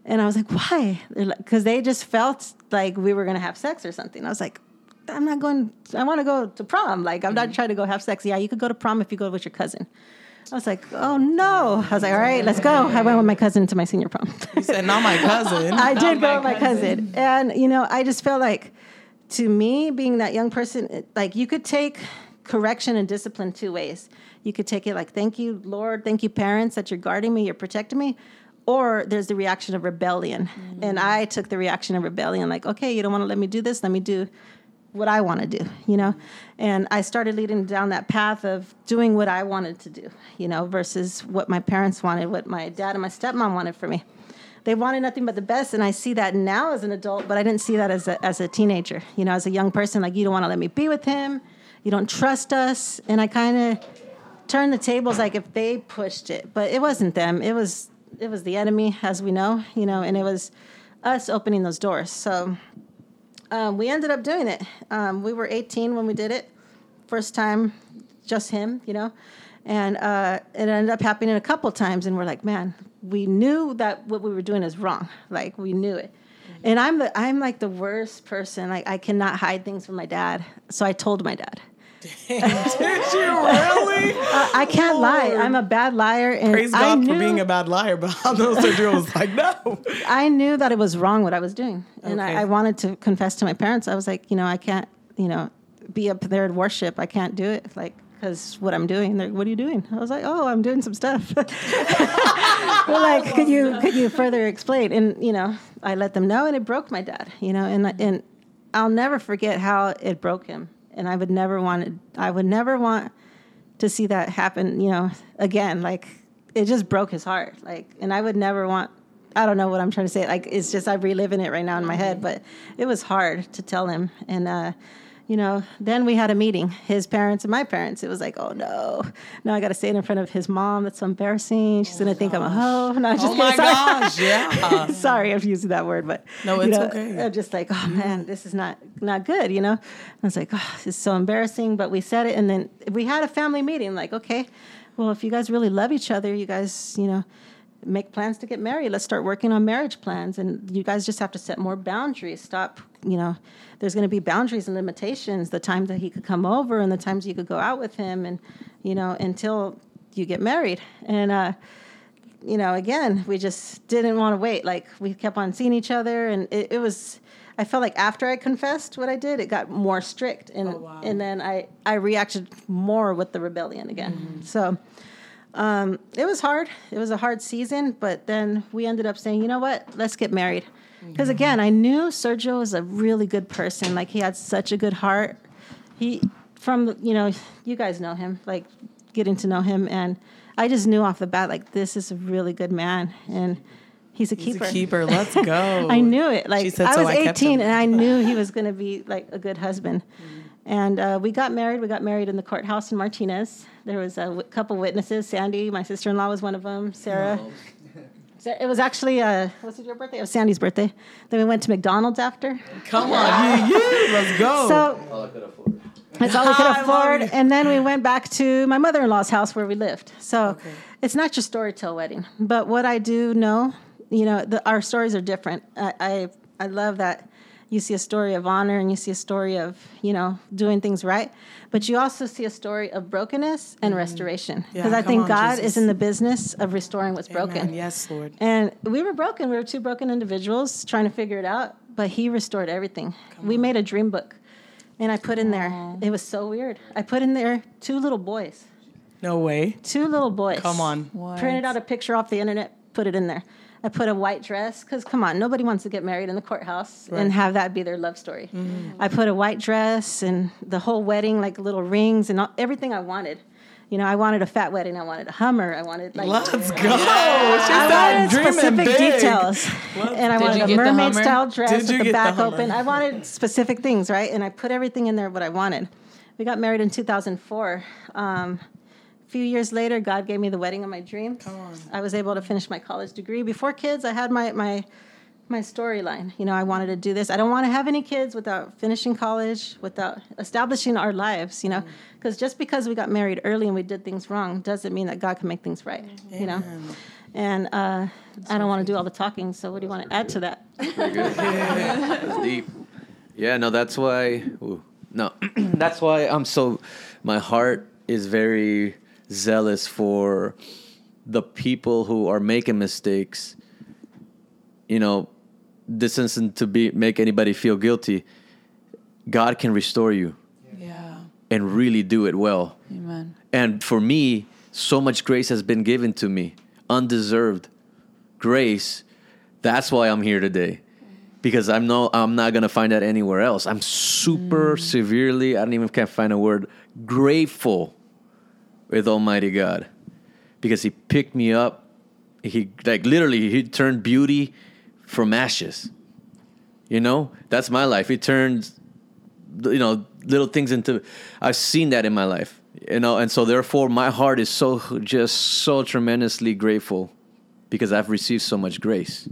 And I was like, why? Because they just felt like we were gonna have sex or something. I was like, I'm not going. I want to go to prom. Like, I'm not mm-hmm. trying to go have sex. Yeah, you could go to prom if you go with your cousin. I was like, oh no. I was like, all right, let's go. I went with my cousin to my senior prom. You said not my cousin. I did go with my cousin. And, you know, I just felt like, to me, being that young person, it- like you could take correction and discipline two ways. You could take it like, thank you, Lord, thank you, parents, that you're guarding me, you're protecting me. Or there's the reaction of rebellion. Mm. And I took the reaction of rebellion, like, okay, you don't want to let me do this, let me do what I want to do, you know? And I started leading down that path of doing what I wanted to do, you know, versus what my parents wanted, what my dad and my stepmom wanted for me. They wanted nothing but the best, and I see that now as an adult, but I didn't see that as a, as a teenager, you know, as a young person, like, you don't want to let me be with him, you don't trust us. And I kind of turned the tables like if they pushed it, but it wasn't them. It was it was the enemy, as we know, you know, and it was us opening those doors. So um, we ended up doing it. Um, we were 18 when we did it. First time, just him, you know. And uh, it ended up happening a couple times, and we're like, man, we knew that what we were doing is wrong. Like we knew it. And I'm the I'm like the worst person. Like I cannot hide things from my dad. So I told my dad. Did you really? Uh, I can't lie. I'm a bad liar, and Praise I God knew for being a bad liar, but I know Sergio was like, no. I knew that it was wrong what I was doing, and Okay. I, I wanted to confess to my parents. I was like, you know, I can't, you know, be up there at worship. I can't do it, like, because what I'm doing. They're, what are you doing? I was like, oh, I'm doing some stuff. They're like, could you could you further explain? And you know, I let them know, and it broke my dad. You know, and and I'll never forget how it broke him. And I would never want it, I would never want to see that happen. You know, again, like it just broke his heart. Like, and I would never want. I don't know what I'm trying to say. Like, it's just I'm reliving it right now in my head, but it was hard to tell him. And uh, you know, then we had a meeting, his parents and my parents. It was like, oh no, now I got to say it in front of his mom. That's so embarrassing. She's gonna think I'm a oh hoe. No, I'm just Oh my. Sorry. gosh, yeah. Sorry if using that word, but No, you it's know, okay. I'm just like, oh man, this is not not good, you know. I was like, oh, this is so embarrassing. But we said it, and then we had a family meeting. Like, okay, well, if you guys really love each other, you guys, you know, make plans to get married. Let's start working on marriage plans, and you guys just have to set more boundaries. Stop, you know. There's going to be boundaries and limitations. The time that he could come over, and the times you could go out with him, and you know, until you get married. And uh, you know, again, we just didn't want to wait. Like we kept on seeing each other, and it, it was. I felt like after I confessed what I did, it got more strict, and and then I I reacted more with the rebellion again. So. Um, it was hard. It was a hard season, but then we ended up saying, you know what? Let's get married. Because again, I knew Sergio was a really good person. Like he had such a good heart. He from you know you guys know him, like getting to know him, and I just knew off the bat like this is a really good man and he's a He's keeper. a keeper. Let's go. I knew it. Like said, I "So was I 18 and I knew he was going to be like a good husband. And uh, we got married. We got married in the courthouse in Martinez. There was a w- couple witnesses. Sandy, my sister-in-law, was one of them. Sarah. Sa- It was actually uh, was it your birthday? It was Sandy's birthday. Then we went to McDonald's after. Come on, yeah, yeah, let's go. So that's all we could I love afford. you. And then we went back to my mother in law's house where we lived. So it's not just story tell wedding. But what I do know, you know, the, our stories are different. I, I I love that you see a story of honor and you see a story of you know doing things right, but you also see a story of brokenness and restoration. Mm-hmm. Yeah, Because I think on, God Jesus. is in the business of restoring what's broken. Yes, Lord. And we were broken. We were two broken individuals trying to figure it out, but he restored everything. we made a dream book, and I put in there, it was so weird. I put in there two little boys, No way. two little boys. Come on. Printed out a picture off the internet, put it in there. I put a white dress, because come on, nobody wants to get married in the courthouse and have that be their love story. I put a white dress and the whole wedding, like little rings and all, everything I wanted. You know, I wanted a fat wedding. I wanted a Hummer. I wanted like Let's go. She's I not wanted specific big. details, and I wanted a mermaid style dress Did with the get the back open. I wanted specific things, right? And I put everything in there what I wanted. We got married in 2004. Um, a few years later, God gave me the wedding of my dreams. Come on. I was able to finish my college degree. Before kids, I had my my my storyline. You know, I wanted to do this. I don't want to have any kids without finishing college, without establishing our lives. You know, because just because we got married early and we did things wrong doesn't mean that God can make things right. You know, and uh, I don't want to do all the talking. So, what do you want to add to that? Very good. That's deep. Yeah, no, that's why. Ooh, no, that's why I'm so. My heart is very zealous for the people who are making mistakes. You know, this isn't to be make anybody feel guilty. God can restore you Yeah. and really do it well. Amen. And for me, so much grace has been given to me, undeserved grace. That's why I'm here today. Because I'm no I'm not gonna find that anywhere else. I'm super mm. severely, I don't even can't find a word, grateful with Almighty God. Because he picked me up. He like literally he turned beauty from ashes. You know? That's my life. He turned you know little things into i've seen that in my life you know and so therefore my heart is so just so tremendously grateful because i've received so much grace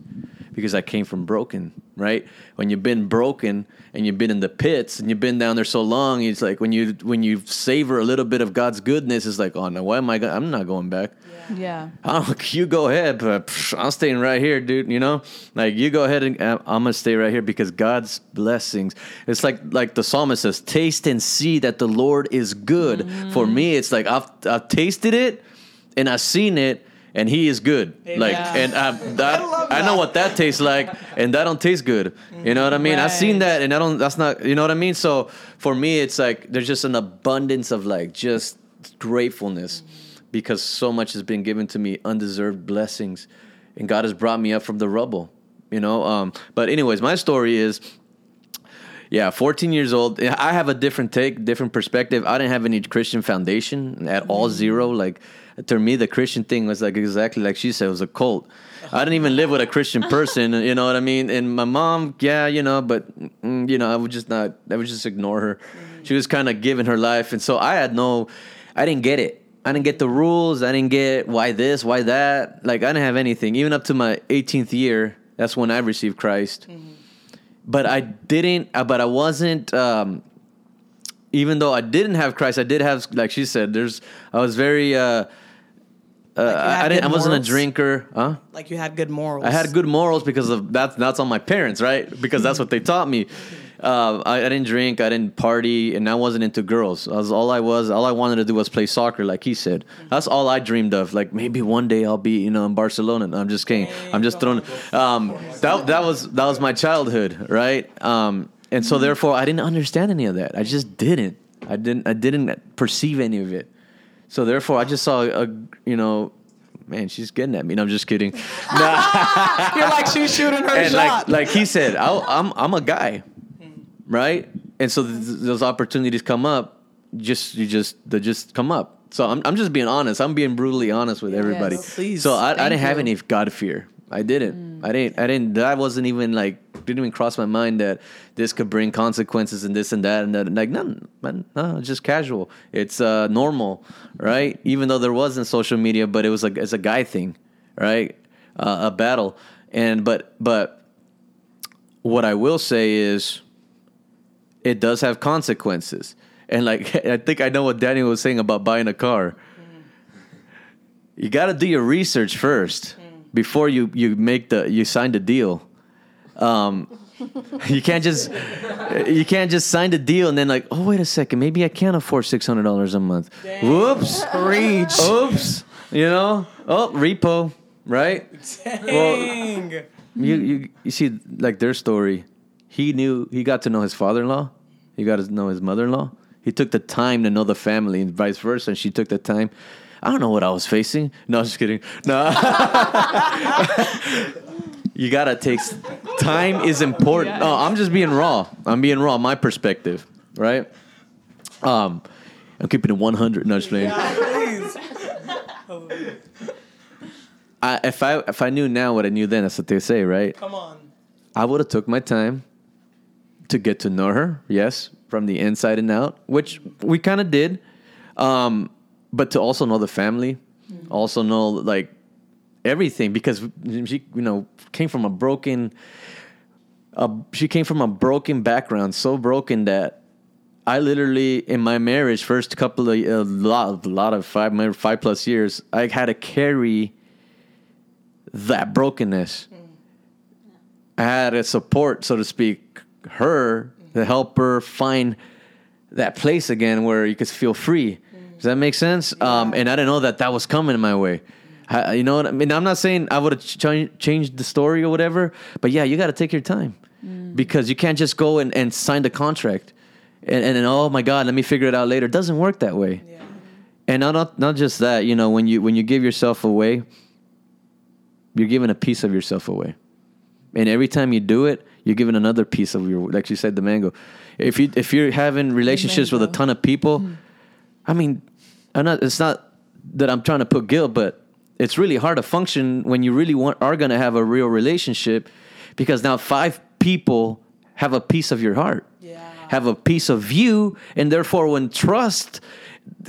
because i came from broken right when you've been broken and you've been in the pits and you've been down there so long it's like when you when you savor a little bit of god's goodness it's like oh no why am i go- i'm not going back Yeah. Oh, you go ahead, but pff, I'm staying right here, dude. You know, like you go ahead and uh, I'm gonna stay right here because God's blessings. It's like like the psalmist says, "Taste and see that the Lord is good." For me, it's like I've I've tasted it and I've seen it, and He is good. Like, and I, that, I, know what that tastes like, and that don't taste good. You know what I mean? I've seen that, and I don't. That's not. You know what I mean? So for me, it's like there's just an abundance of like just gratefulness because so much has been given to me, undeserved blessings, and God has brought me up from the rubble. You know. Um, but anyways, my story is. Yeah, 14 years old. I have a different take, different perspective. I didn't have any Christian foundation at all, mm. zero. Like to me, the Christian thing was like exactly like she said, it was a cult. I didn't even live with a Christian person, you know what I mean? And my mom, yeah, you know, but mm, you know, I would just not, I would just ignore her. Mm-hmm. She was kind of giving her life, and so I had no, I didn't get it. I didn't get the rules. I didn't get why this, why that. Like I didn't have anything. Even up to my 18th year, that's when I received Christ mm-hmm. But I didn't. Uh, but I wasn't. Um, even though I didn't have Christ, I did have, like she said, there's. I was very. Uh, uh, I, I didn't. I wasn't a drinker. Huh? Like you had good morals. I had good morals because of that. That's on my parents, right? Because that's what they taught me. Uh, I, I didn't drink. I didn't party, and I wasn't into girls. I was all I was. All I wanted to do was play soccer, like he said. That's all I dreamed of. Like maybe one day I'll be, you know, in Barcelona. No, I'm just kidding. I'm just throwing. Um, that that was that was my childhood, right? Um, and so therefore, I didn't understand any of that. I just didn't. I didn't. I didn't perceive any of it. So therefore, I just saw a, you know, man, she's getting at me. No, I'm just kidding. Nah. You're like she's shooting her and shot. like like he said, I'll, I'm I'm a guy, right? And so th- those opportunities come up. Just you just they just come up. So I'm, I'm just being honest. I'm being brutally honest with everybody. Please, So I, I didn't have any God fear. I didn't. I didn't. I didn't. That wasn't even like didn't even cross my mind that this could bring consequences and this and that and that. Like no, man, no, it's just casual. It's uh, normal, right? Even though there wasn't social media, but it was like it's a guy thing, right? Uh, a battle, and but but what I will say is it does have consequences. And like I think I know what Daniel was saying about buying a car. You got to do your research first before you you make the you sign the deal. Um, you can't just you can't just sign the deal and then like oh wait a second maybe I can't afford six hundred dollars a month. Whoops, Preach. oops, you know oh repo right. Dang. You you you see like their story. He knew he got to know his father-in-law. He got to know his mother-in-law. He took the time to know the family and vice versa. And she took the time. I don't know what I was facing. No, I'm just kidding. No. you gotta take time is important. No, I'm just being raw. I'm being raw. My perspective, right? Um, I'm keeping it 100. No, just playing. Please. I, if I if I knew now what I knew then, that's what they say, right? Come on. I would have took my time to get to know her, yes, from the inside and out, which we kind of did. Um, but to also know the family, also know like everything because she, you know, came from a broken. Uh, she came from a broken background, so broken that I literally in my marriage, first couple of a lot, a lot of five, five plus years, I had to carry that brokenness. I had to support, so to speak, her to help her find that place again where you could feel free. Does that make sense? Um, and I didn't know that that was coming my way. I, you know what I mean? I'm not saying I would have ch- changed the story or whatever, but yeah, you got to take your time because you can't just go and, and sign the contract and, and, and oh my God, let me figure it out later. It doesn't work that way. And not, not not just that, you know, when you when you give yourself away, you're giving a piece of yourself away. And every time you do it, you're giving another piece of your like you said, the mango. If you if you're having relationships with a ton of people, hmm. I mean, I'm not it's not that I'm trying to put guilt, but it's really hard to function when you really want are gonna have a real relationship because now five people have a piece of your heart. Yeah. Have a piece of you, and therefore when trust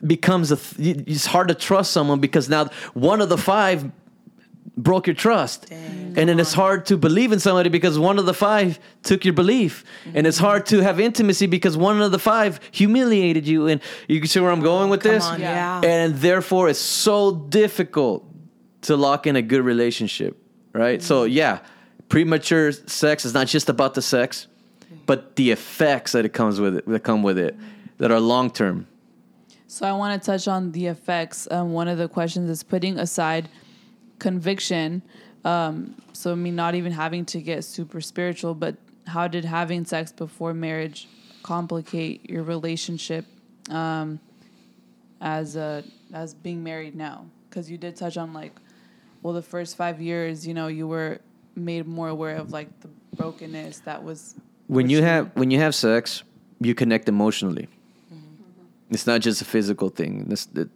becomes a th- it's hard to trust someone because now one of the five broke your trust. and then it's hard to believe in somebody because one of the five took your belief. And it's hard to have intimacy because one of the five humiliated you. And you can see where I'm going with Come this? on, Yeah. yeah. And therefore, it's so difficult to lock in a good relationship, right? So, yeah, premature sex is not just about the sex, but the effects that it comes with it, that come with it, that are long term. So I want to touch on the effects. Um, one of the questions is putting aside conviction. Um, so I mean, not even having to get super spiritual, but how did having sex before marriage complicate your relationship um, as a as being married now? Because you did touch on like, well, the first five years, you know, you were made more aware of like the brokenness that was. when you have when you have sex, you connect emotionally. It's not just a physical thing. It's, it's,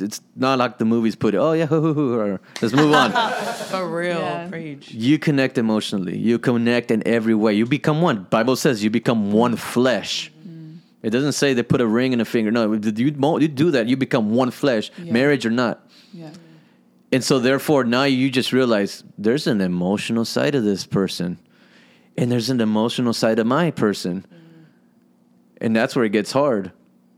it's not like the movies put it. Oh yeah, hoo, hoo, hoo, or let's move on. For real. Yeah. Preach. you connect emotionally. You connect in every way. You become one. Bible says you become one flesh. Mm. It doesn't say they put a ring in a finger. No, you, you do that. You become one flesh, Yeah. marriage or not. yeah. And so, therefore, now you just realize there's an emotional side of this person, and there's an emotional side of my person, mm. and that's where it gets hard.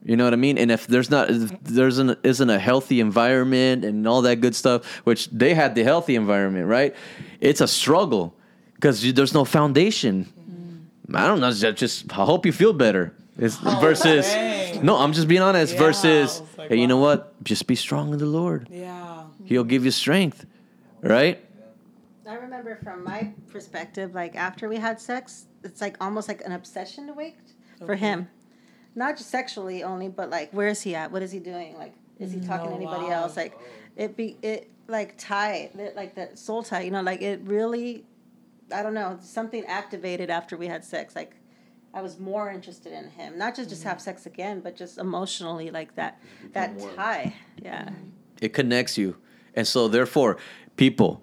You know what I mean? And if there's not, if there's an, isn't a healthy environment and all that good stuff, which they had the healthy environment, right? It's a struggle because there's no foundation. I don't know. Just, just I hope you feel better. It's oh, versus dang. no. I'm just being honest. Yeah, versus I like, hey, you know what? Just be strong in the Lord. Yeah. He'll give you strength, right? I remember from my perspective, like after we had sex, it's like almost like an obsession to wake for him. Not just sexually only, but like where is he at? What is he doing? Like is he talking to Oh, anybody wow. else? Like it be it like tie it- like that soul tie, you know, like it really I don't know, something activated after we had sex. Like I was more interested in him. Not just just have sex again, but just emotionally like that that tie. Yeah. It connects you. And so therefore, people,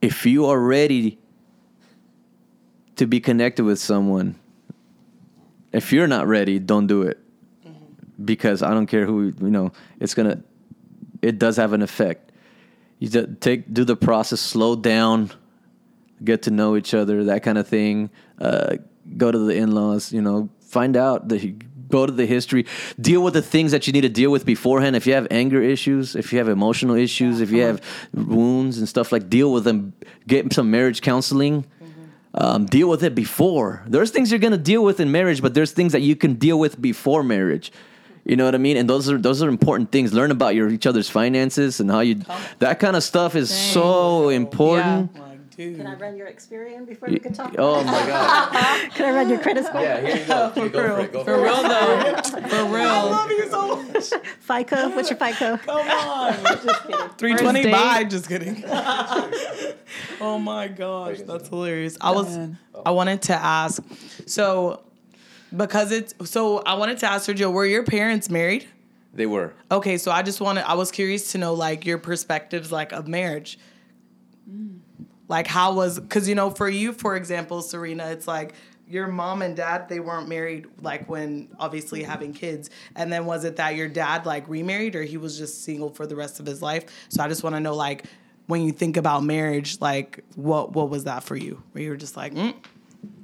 if you are ready to be connected with someone, if you're not ready, don't do it. Because I don't care who, you know, it's to it does have an effect. You take do the process, slow down, get to know each other, that kind of thing. Uh, go to the in laws, you know, find out the go to the history, deal with the things that you need to deal with beforehand. If you have anger issues, if you have emotional issues, if you have wounds and stuff like, deal with them. Get some marriage counseling. Um, deal with it before. There's things you're gonna deal with in marriage, but there's things that you can deal with before marriage. You know what I mean? And those are those are important things. Learn about your each other's finances and how you that kind of stuff is so important. Like, dude. Can I run your Experian before we can talk? Oh my god! Can I run your credit score? Yeah, here you go. Here, go for it. Go For for it. real though. For real. I love you so much. FICO? What's your FICO? Come on. Just kidding. 320 date? bye. Just kidding. oh my gosh, that's hilarious. I was Man. I wanted to ask so because it's so I wanted to ask Sergio, were your parents married? They were. Okay, so I just wanted I was curious to know like your perspectives like of marriage. Mm. Like how was cuz you know for you for example Sarina it's like your mom and dad they weren't married like when obviously having kids. And then was it that your dad like remarried or he was just single for the rest of his life? So i just want to know like when you think about marriage like what what was that for you? Where you were just like mm,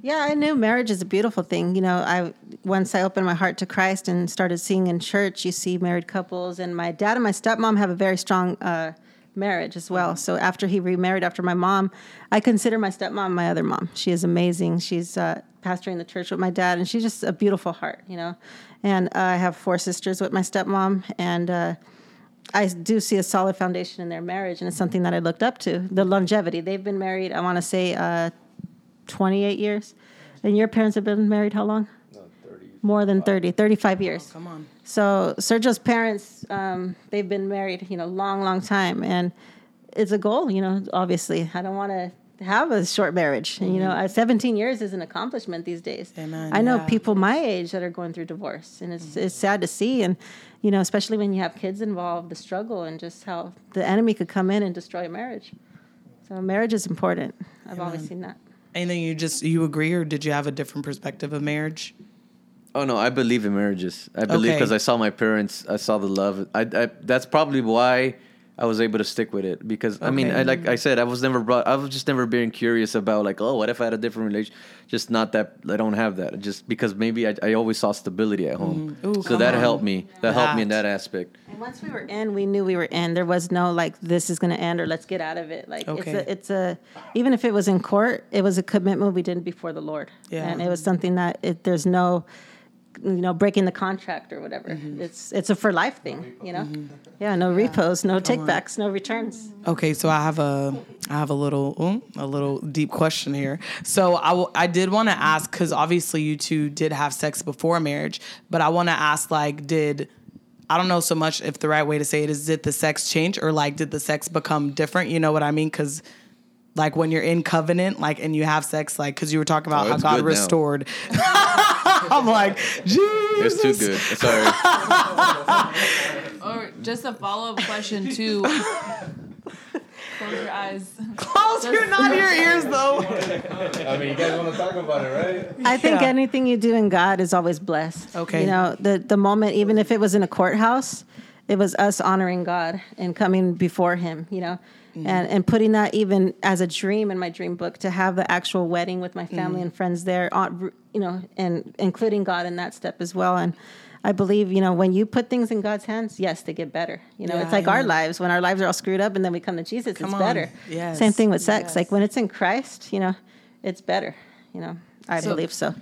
Yeah, I knew marriage is a beautiful thing. You know, I once I opened my heart to Christ and started seeing in church, you see married couples, and my dad and my stepmom have a very strong uh, marriage as well. So after he remarried, after my mom, I consider my stepmom my other mom. She is amazing. She's uh, pastoring the church with my dad, and she's just a beautiful heart. You know, and uh, I have four sisters with my stepmom, and. Uh, I do see a solid foundation in their marriage, and it's something that I looked up to. The longevity. They've been married, I want to say, uh, 28 years. And your parents have been married how long? More than 30, 35 years. come on So Sergio's parents, um, they've been married, you know, long, long time, and it's a goal. You know, obviously, I don't want to have a short marriage. And, you know, uh, 17 years is an accomplishment these days. Amen, I know yeah. people my age that are going through divorce, and it's it's sad to see. And you know, especially when you have kids involved, the struggle and just how the enemy could come in and destroy a marriage. So marriage is important. I've always seen that. and then you just you agree or did you have a different perspective of marriage Oh no, I believe in marriages. I believe Okay. because I saw my parents. I saw the love. I, I that's probably why I was able to stick with it. Because I mean, I, like I said, I was never brought. I was just never being curious about like, oh, what if I had a different relation? Just not that I don't have that. Just because maybe I, I always saw stability at home. Mm-hmm. Ooh, so that on. helped me. That helped me in That. that aspect. And once we were in, we knew we were in. There was no like this is going to end or let's get out of it. Like Okay. it's a, it's a even if it was in court, it was a commitment we did before the Lord. Yeah. And it was something that it, there's no you know breaking the contract or whatever. Mm-hmm. It's it's a for life thing, you know. Yeah, no repos, no takebacks, no returns. Okay, so I have a I have a little ooh, a little deep question here. So I, w- I did want to ask because obviously you two did have sex before marriage, but I want to ask like did I don't know so much if the right way to say it is did the sex change or like did the sex become different? You know what I mean? Because like when you're in covenant, like and you have sex, like because you were talking about Oh, how God restored. I'm like, Jesus. It's too good. Sorry. Or just a follow up question too. Close your eyes. Close your not your ears though. I mean, you guys want to talk about it, right? I think Yeah. anything you do in God is always blessed. Okay. You know, the the moment even if it was in a courthouse, it was us honoring God and coming before him, you know. Mm-hmm. And and putting that even as a dream in my dream book to have the actual wedding with my family Mm-hmm. and friends there you know, and including God in that step as well and I believe, you know, when you put things in God's hands, yes, they get better. You know, Yeah, it's like our lives. When our lives are all screwed up and then we come to Jesus, Come it's on. better. Yes. Same thing with sex. Yes. Like when it's in Christ, you know, it's better. You know, I So- believe so.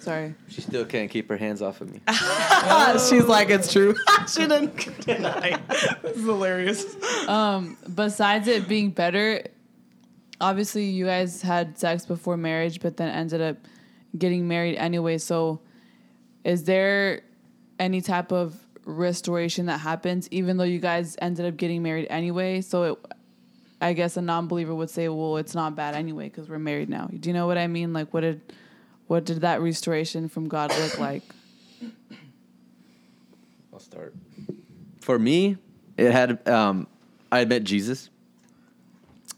Sorry. She still can't keep her hands off of me. She's like, it's true. she didn't deny. This is hilarious. Um, besides it being better, obviously you guys had sex before marriage, but then ended up getting married anyway. So, is there any type of restoration that happens, even though you guys ended up getting married anyway? So, it, I guess a non-believer would say, "Well, it's not bad anyway because we're married now." Do you know what I mean? Like, what did What did that restoration from God look like? I'll start. For me, it had um, I met Jesus,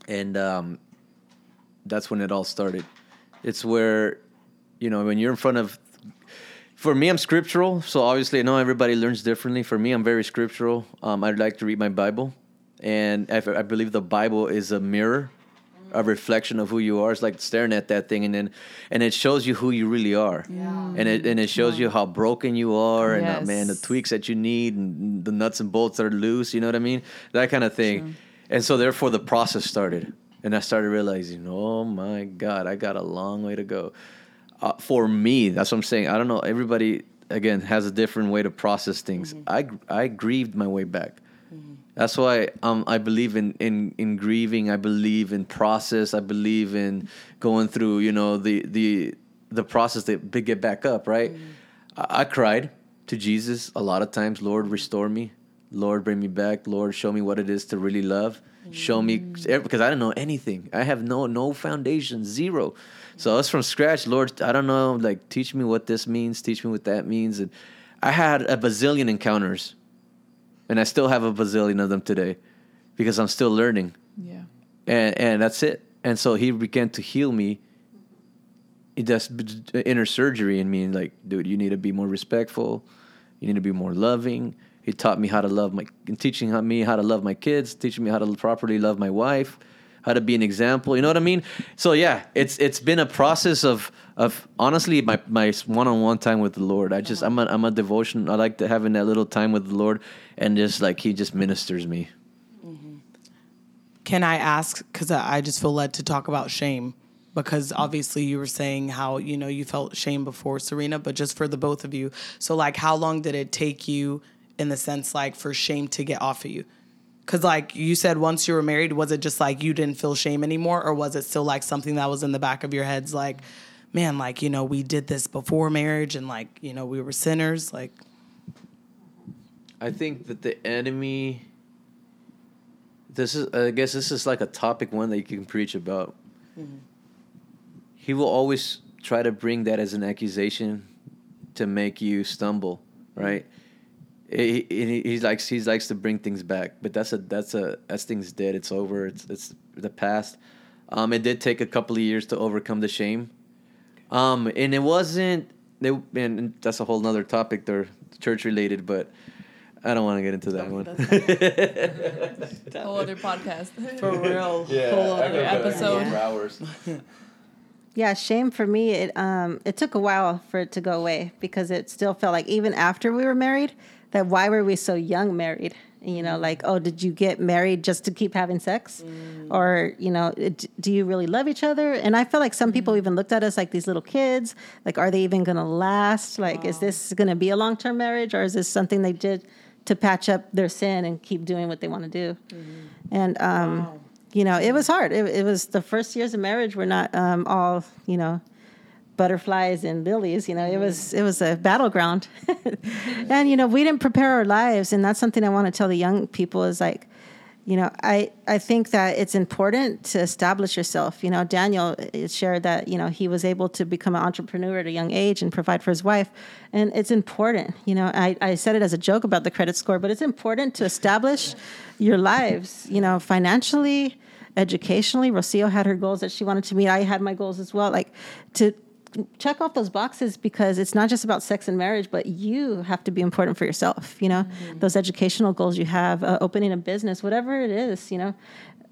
and um, that's when it all started. It's where, you know, when you're in front of. For me, I'm scriptural, so obviously I know everybody learns differently. For me, I'm very scriptural. Um, I like to read my Bible, and I, I believe the Bible is a mirror, a reflection of who you are. It's like staring at that thing, and then and it shows you who you really are, and it and it shows you how broken you are, and uh, man, the tweaks that you need, and the nuts and bolts that are loose. You know what I mean? That kind of thing. And so therefore, the process started, and I started realizing, oh my God, I got a long way to go. Uh, for me, that's what I'm saying. I don't know. Everybody again has a different way to process things. I I grieved my way back. That's why um, I believe in, in, in grieving. I believe in process. I believe in going through, you know, the the the process to get back up. Right. I, I cried to Jesus a lot of times. Lord, restore me. Lord, bring me back. Lord, show me what it is to really love. Show me because I don't know anything. I have no no foundation, zero. So us from scratch, Lord. I don't know. Like, teach me what this means. Teach me what that means. And I had a bazillion encounters and I still have a bazillion of them today because I'm still learning, Yeah. and and that's it. And so he began to heal me. He does inner surgery in me, like, dude, you need to be more respectful. You need to be more loving. He taught me how to love my, teaching me how to love my kids, teaching me how to properly love my wife, how to be an example. You know what I mean? So yeah, it's it's been a process of of honestly my my one on one time with the Lord. I just I'm a I'm a devotion. I like to having that little time with the Lord, and just like He just ministers me. Mm-hmm. Can I ask? Because I just feel led to talk about shame. Because obviously you were saying how you know you felt shame before Sarina, but just for the both of you. So like, how long did it take you, in the sense like for shame to get off of you? Because like you said, once you were married, was it just like you didn't feel shame anymore, or was it still like something that was in the back of your heads, like, man, like you know we did this before marriage, and like you know we were sinners, like. I think that the enemy. This is, I guess, this is like a topic one that you can preach about. Mm-hmm. He will always try to bring that as an accusation to make you stumble, right? He, he, he likes he likes to bring things back, but that's a that's a that's things dead. It's over. It's it's the past. Um, it did take a couple of years to overcome the shame, um, and it wasn't. They, and that's a whole nother topic. They're church related, but I don't want to get into that one. Whole other podcast. For real. Yeah, Whole other episode. hours. Yeah, shame for me. It um it took a while for it to go away because it still felt like even after we were married, that why were we so young married? You know, mm. like oh, did you get married just to keep having sex, mm. or you know, do you really love each other? And I feel like some people mm. even looked at us like these little kids. Like, are they even gonna last? Like, is this gonna be a long term marriage, or is this something they did to patch up their sin and keep doing what they want to do? Mm-hmm. And um, you know, it was hard. It, it was the first years of marriage were not um, all, you know, butterflies and lilies. You know, it was it was a battleground, and you know, we didn't prepare our lives, and that's something I want to tell the young people is like, you know, I I think that it's important to establish yourself. You know, Daniel uh, shared that you know he was able to become an entrepreneur at a young age and provide for his wife, and it's important. You know, I I said it as a joke about the credit score, but it's important to establish your lives. You know, financially educationally. Rocio had her goals that she wanted to meet. I had my goals as well. Like to check off those boxes because it's not just about sex and marriage, but you have to be important for yourself. You know, those educational goals you have, uh, opening a business, whatever it is. You know,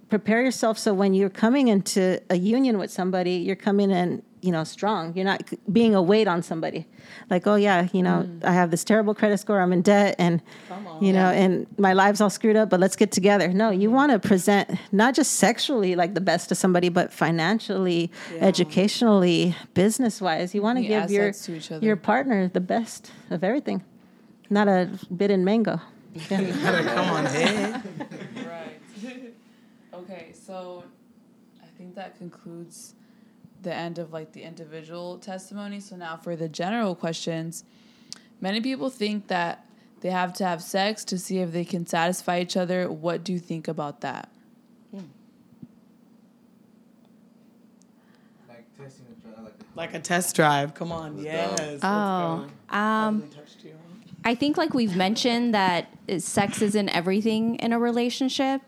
prepare yourself so when you're coming into a union with somebody, you're coming in. You know, strong. You're not being a weight on somebody. Like, oh yeah, you know, mm. I have this terrible credit score. I'm in debt, and you know, and my life's all screwed up. But let's get together. No, you mm. want to present not just sexually like the best to somebody, but financially, educationally, business wise. You want to give your to each other. your partner the best of everything, not a bit in mango. Yeah. Come on, hey. Right. okay, so I think that concludes the end of like the individual testimony. So now for the general questions, many people think that they have to have sex to see if they can satisfy each other. What do you think about that? Like like testing the drive, like Like a test drive. Come on. Yes. Oh, um, Probably touched you. I think like we've mentioned that sex isn't everything in a relationship.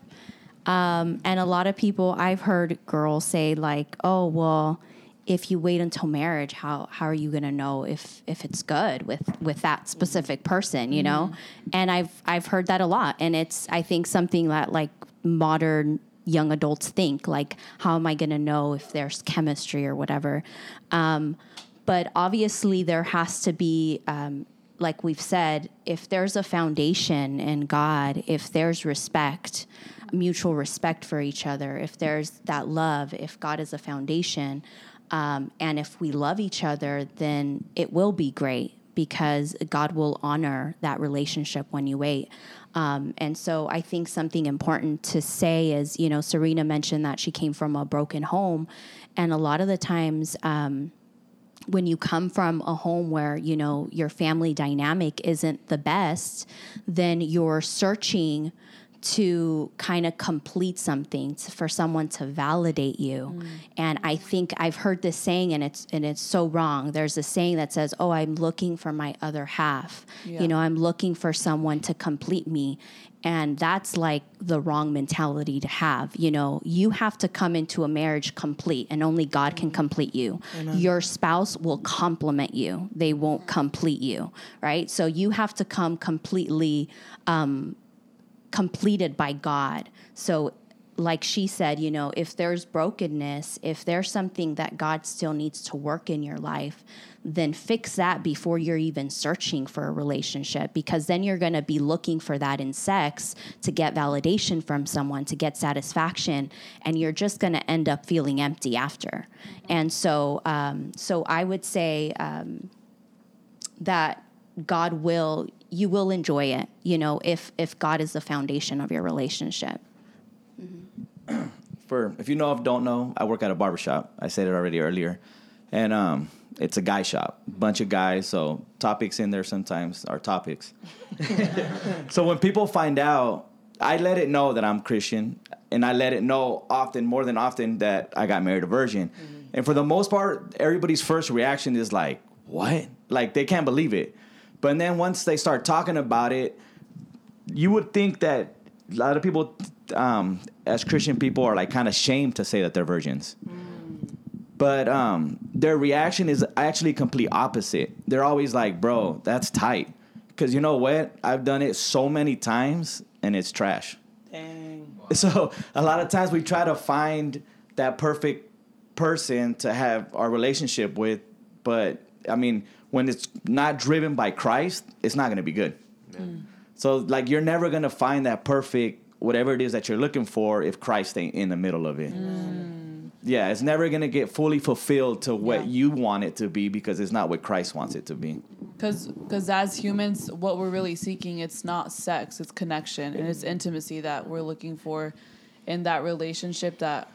Um, and a lot of people I've heard girls say like, "Oh, well, if you wait until marriage, how how are you going to know if if it's good with with that specific person, you know?" And I've I've heard that a lot and it's I think something that like modern young adults think like, "How am I going to know if there's chemistry or whatever?" Um, but obviously there has to be um, like we've said, if there's a foundation in God, if there's respect, mutual respect for each other, if there's that love, if God is a foundation, um, and if we love each other, then it will be great because God will honor that relationship when you wait. Um, and so I think something important to say is, you know, Sarina mentioned that she came from a broken home. And a lot of the times, um, when you come from a home where you know your family dynamic isn't the best then you're searching to kind of complete something to, for someone to validate you. And i think i've heard this saying and it's and it's so wrong. There's a saying that says oh i'm looking for my other half. Yeah. you know i'm looking for someone to complete me. And that's like the wrong mentality to have. You know you have to come into a marriage complete and only god can complete you. Your spouse will complement you. They won't complete you right? So you have to come completely um, completed by God. So, like she said, you know, if there's brokenness, if there's something that God still needs to work in your life, then fix that before you're even searching for a relationship because then you're going to be looking for that in sex to get validation from someone, to get satisfaction, and you're just going to end up feeling empty after. And so, um, so I would say, um, that God will you will enjoy it, you know, if if God is the foundation of your relationship. for if you know if don't know, I work at a barbershop. I said it already earlier. And um it's a guy shop. Bunch of guys, so topics in there sometimes are topics. so when people find out, I let it know that I'm Christian and I let it know often, more than often, that I got married a virgin. And for the most part, everybody's first reaction is like, What? Like they can't believe it. But then once they start talking about it, you would think that a lot of people, um, as Christian people, are like kind of shamed to say that they're virgins. But um, their reaction is actually complete opposite. They're always like, "Bro, that's tight," because you know what? I've done it so many times, and it's trash. Dang. So a lot of times we try to find that perfect person to have our relationship with, but I mean, when it's not driven by Christ, it's not going to be good. Mm. So like you're never going to find that perfect whatever it is that you're looking for if Christ ain't in the middle of it. Mm. Yeah, it's never going to get fully fulfilled to what Yeah. you want it to be because it's not what Christ wants it to be. Because as humans, what we're really seeking, it's not sex, it's connection and it's intimacy that we're looking for in that relationship that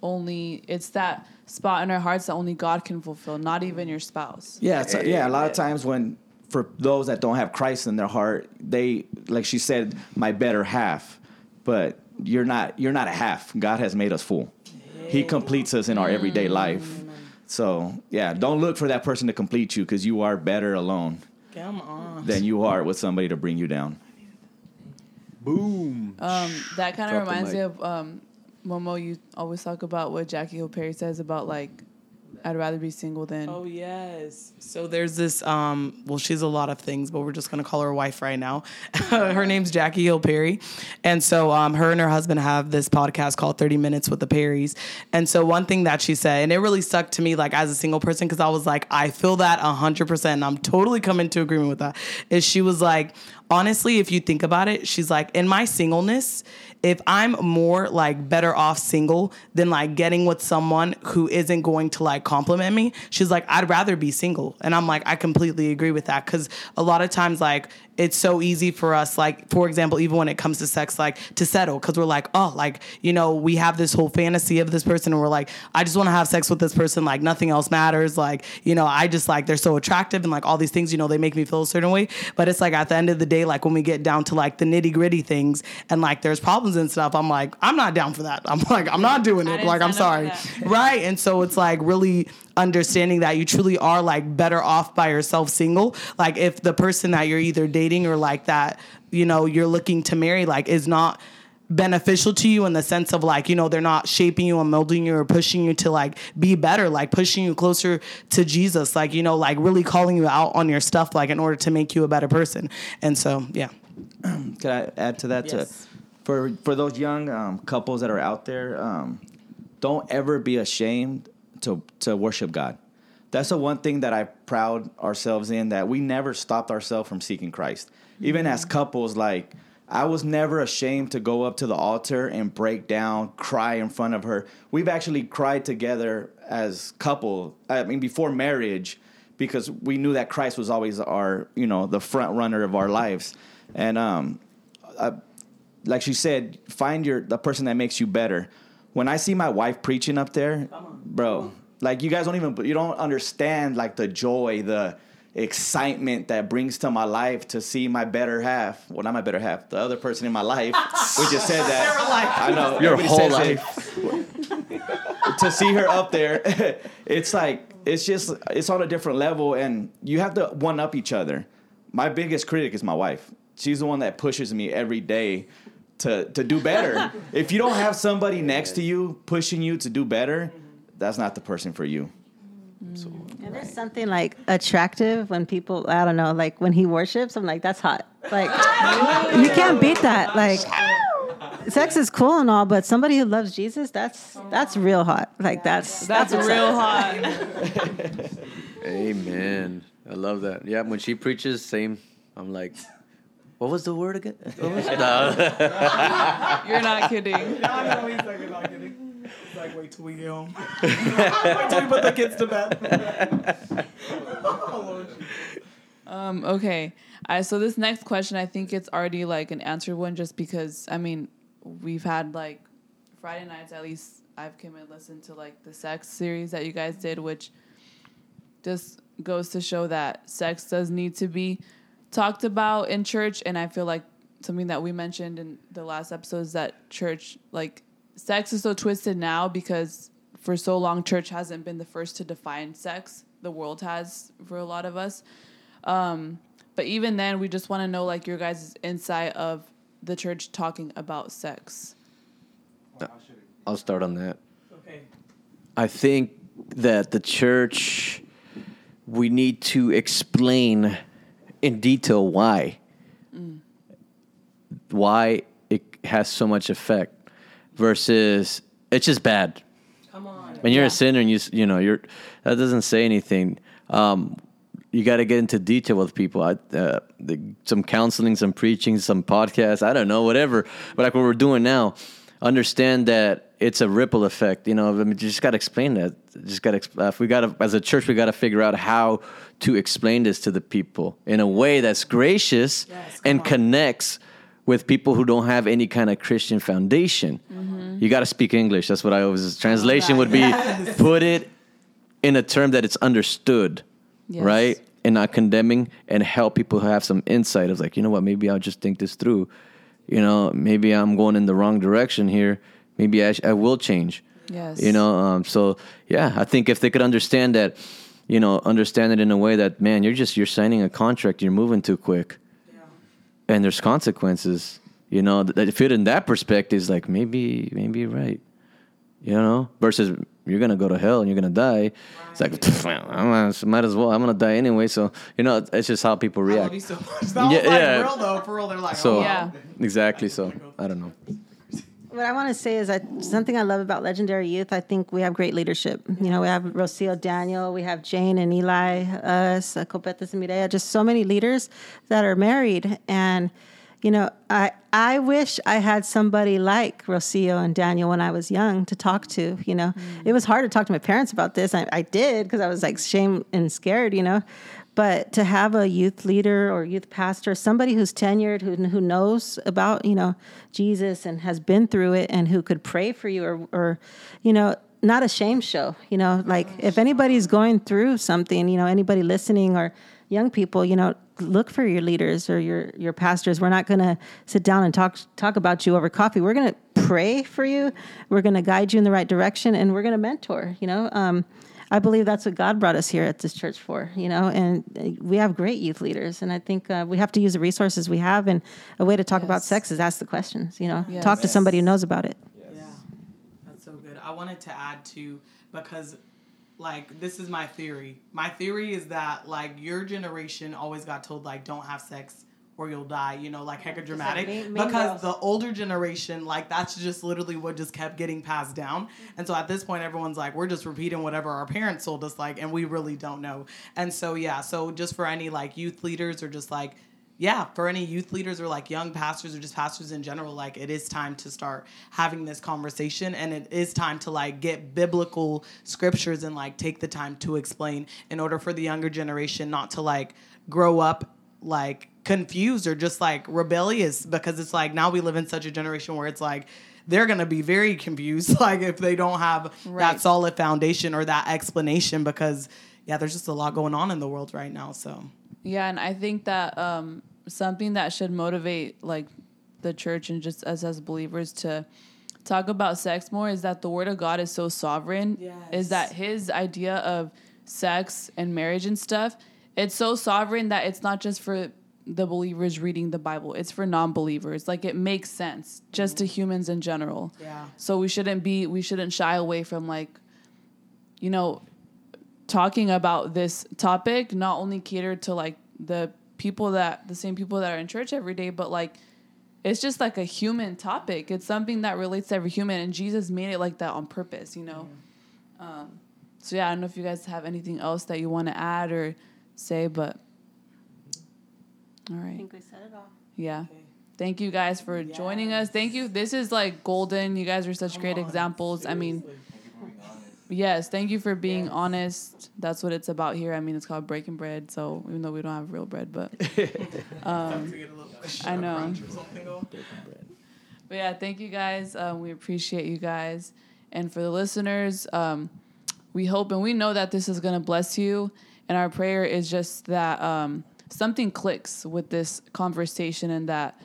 only, it's that spot in our hearts that only God can fulfill, not even your spouse. Yeah, it's, yeah. A lot of times when for those that don't have Christ in their heart, they like she said, my better half. But you're not. You're not a half. God has made us full. He completes us in our everyday life. So yeah, don't look for that person to complete you because you are better alone Come on. than you are with somebody to bring you down. Boom. Um, that kind of reminds me of um, Momo. You always talk about what Jackie Hill Perry says about like, I'd rather be single than. Oh yes. So there's this um well she's a lot of things, but we're just gonna call her wife right now. her name's Jackie Hill Perry. And so um her and her husband have this podcast called 30 Minutes with the Perrys. And so one thing that she said, and it really stuck to me like as a single person, because I was like, I feel that hundred percent and I'm totally coming to agreement with that, is she was like, honestly, if you think about it, she's like, in my singleness, if I'm more like better off single than like getting with someone who isn't going to like compliment me, she's like, I'd rather be single. And I'm like, I completely agree with that. Cause a lot of times, like, it's so easy for us, like, for example, even when it comes to sex, like to settle, because we're like, oh, like, you know, we have this whole fantasy of this person, and we're like, I just want to have sex with this person, like, nothing else matters. Like, you know, I just like, they're so attractive, and like all these things, you know, they make me feel a certain way. But it's like at the end of the day, like when we get down to like the nitty gritty things, and like there's problems and stuff, I'm like, I'm not down for that. I'm like, I'm not doing it. Like, I'm sorry. Right. And so it's like really understanding that you truly are like better off by yourself single. Like if the person that you're either dating or like that, you know, you're looking to marry, like is not beneficial to you in the sense of like, you know, they're not shaping you and molding you or pushing you to like be better, like pushing you closer to Jesus, like, you know, like really calling you out on your stuff, like in order to make you a better person. And so, yeah. Can I add to that? Yes. To, for for those young um, couples that are out there, um, don't ever be ashamed to to worship God. That's the one thing that I proud ourselves in that we never stopped ourselves from seeking Christ. Even as couples, like I was never ashamed to go up to the altar and break down, cry in front of her. We've actually cried together as couple. I mean, before marriage, because we knew that Christ was always our, you know, the front runner of our lives. And um, I, like she said, find your the person that makes you better. When I see my wife preaching up there, bro, like you guys don't even you don't understand like the joy, the excitement that brings to my life to see my better half. Well, not my better half, the other person in my life. we just said that. I know Your everybody whole life. it. to see her up there, it's like it's just it's on a different level, and you have to one up each other. My biggest critic is my wife. She's the one that pushes me every day to to do better. if you don't have somebody next to you pushing you to do better, that's not the person for you. And there's something like attractive when people, I don't know, like when he worships, I'm like, that's hot. Like, you can't beat that. Like, sex is cool and all, but somebody who loves Jesus, that's that's real hot. Like, that's That's what's real hot. Amen. I love that. Yeah, when she preaches, same. I'm like, what was the word again? What was it? No. You're not kidding. It's like, wait till we get home. wait till we put the kids to bed. Um, okay. I so this next question, I think it's already like an answered one, just because I mean, we've had like Friday nights at least. I've come and listened to like the sex series that you guys did, which just goes to show that sex does need to be talked about in church, and I feel like something that we mentioned in the last episode is that church like sex is so twisted now because for so long church hasn't been the first to define sex the world has for a lot of us um, but even then we just want to know like your guys' insight of the church talking about sex I'll start on that. Okay. I think that the church, we need to explain in detail why. Why it has so much effect versus it's just bad. Come on. When you're a sinner and you you know you're that doesn't say anything. Um, you got to get into detail with people. I, uh, the, some counseling, some preaching, some podcasts. I don't know, whatever. But like what we're doing now, understand that it's a ripple effect. You know, I mean, you just got to explain that. Just got to. Uh, we got to, as a church, we got to figure out how to explain this to the people in a way that's gracious Yes, and on. connects with people who don't have any kind of Christian foundation. You got to speak English. That's what I always. Translation would be put it in a term that it's understood, Yes. right? And not condemning, and help people who have some insight of like, you know what, maybe I'll just think this through. You know, maybe I'm going in the wrong direction here. Maybe I, sh- I will change. Yes. You know, um, so yeah, I think if they could understand that, you know, understand it in a way that, man, you're just you're signing a contract, you're moving too quick, and there's consequences. You know, that that fit in that perspective is like maybe maybe you're right. You know, versus you're gonna go to hell and you're gonna die. It's like I might as well. I'm gonna die anyway. So you know, it's just how people I react. love you so much. That Yeah, was like yeah. real though. For real, they're like, So oh, Yeah. exactly. So I don't know. What I want to say is that something I love about Legendary Youth, I think we have great leadership. You know, we have Rocio Daniel, we have Jane and Eli, us, uh, Copetas and Mireya, just so many leaders that are married. And, you know, I, I wish I had somebody like Rocio and Daniel when I was young to talk to. You know, it was hard to talk to my parents about this. I, I did because I was like shame and scared, you know. But to have a youth leader or youth pastor, somebody who's tenured, who who knows about you know Jesus and has been through it, and who could pray for you, or or you know not a shame show. You know, like if anybody's going through something, you know, anybody listening or young people, you know, look for your leaders or your your pastors. We're not going to sit down and talk talk about you over coffee. We're going to pray for you. We're going to guide you in the right direction, and we're going to mentor. You know. Um, I believe that's what God brought us here at this church for, you know, and uh, we have great youth leaders. And I think uh, we have to use the resources we have. And a way to talk about sex is ask the questions, you know, Yes. talk to somebody who knows about it. Yeah, that's so good. I wanted to add to because, like, this is my theory. My theory is that like your generation always got told like don't have sex or you'll die. You know, like hecka dramatic. Mean- Mean because the older generation, like that's just literally what just kept getting passed down. And so at this point, everyone's like, we're just repeating whatever our parents told us, like, and we really don't know. And so yeah, so just for any like youth leaders or just like yeah, for any youth leaders or like young pastors or just pastors in general, like it is time to start having this conversation and it is time to like get biblical scriptures and like take the time to explain in order for the younger generation not to like grow up like confused or just like rebellious because it's like now we live in such a generation where it's like they're going to be very confused like if they don't have Right. that solid foundation or that explanation because yeah, there's just a lot going on in the world right now, so Yeah, and I think that um, something that should motivate like the church and just us as believers to talk about sex more is that the word of God is so sovereign. Is that his idea of sex and marriage and stuff? It's so sovereign that it's not just for the believers reading the Bible. It's for non-believers. Like it makes sense just to humans in general. Yeah. So we shouldn't be we shouldn't shy away from like you know talking about this topic not only catered to like the people that the same people that are in church every day but like it's just like a human topic it's something that relates to every human and jesus made it like that on purpose you know um, so yeah i don't know if you guys have anything else that you want to add or say but all I think we said it all. yeah thank you guys for joining us thank you this is like golden you guys are such great examples i mean Yes, thank you for being honest. That's what it's about here. I mean, it's called breaking bread. So even though we don't have real bread, but um, I know. But yeah, thank you guys. Um, we appreciate you guys, and for the listeners, um, we hope and we know that this is gonna bless you. And our prayer is just that um, something clicks with this conversation, and that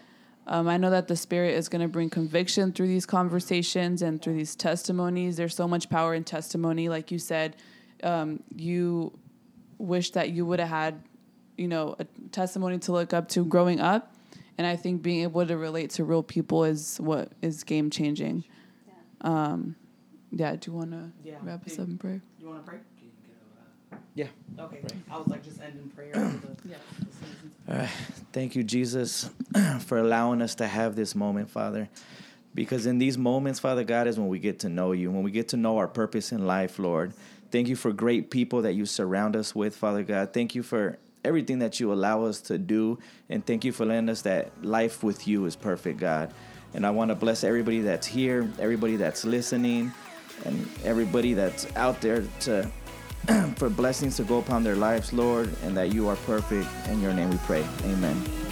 um, I know that the Spirit is going to bring conviction through these conversations and through these testimonies. There's so much power in testimony. Like you said, um, you wish that you would have had, you know, a testimony to look up to growing up. And I think being able to relate to real people is what is game changing. Um, yeah, do you want to Yeah. wrap us up in prayer? You want to pray? Yeah. Okay. I was like just ending prayer. the- Yeah. All right. Thank you, Jesus, for allowing us to have this moment, Father. Because in these moments, Father God, is when we get to know you, when we get to know our purpose in life, Lord. Thank you for great people that you surround us with, Father God. Thank you for everything that you allow us to do. And thank you for letting us that life with you is perfect, God. And I want to bless everybody that's here, everybody that's listening, and everybody that's out there to for blessings to go upon their lives, Lord, and that you are perfect. In your name we pray. Amen.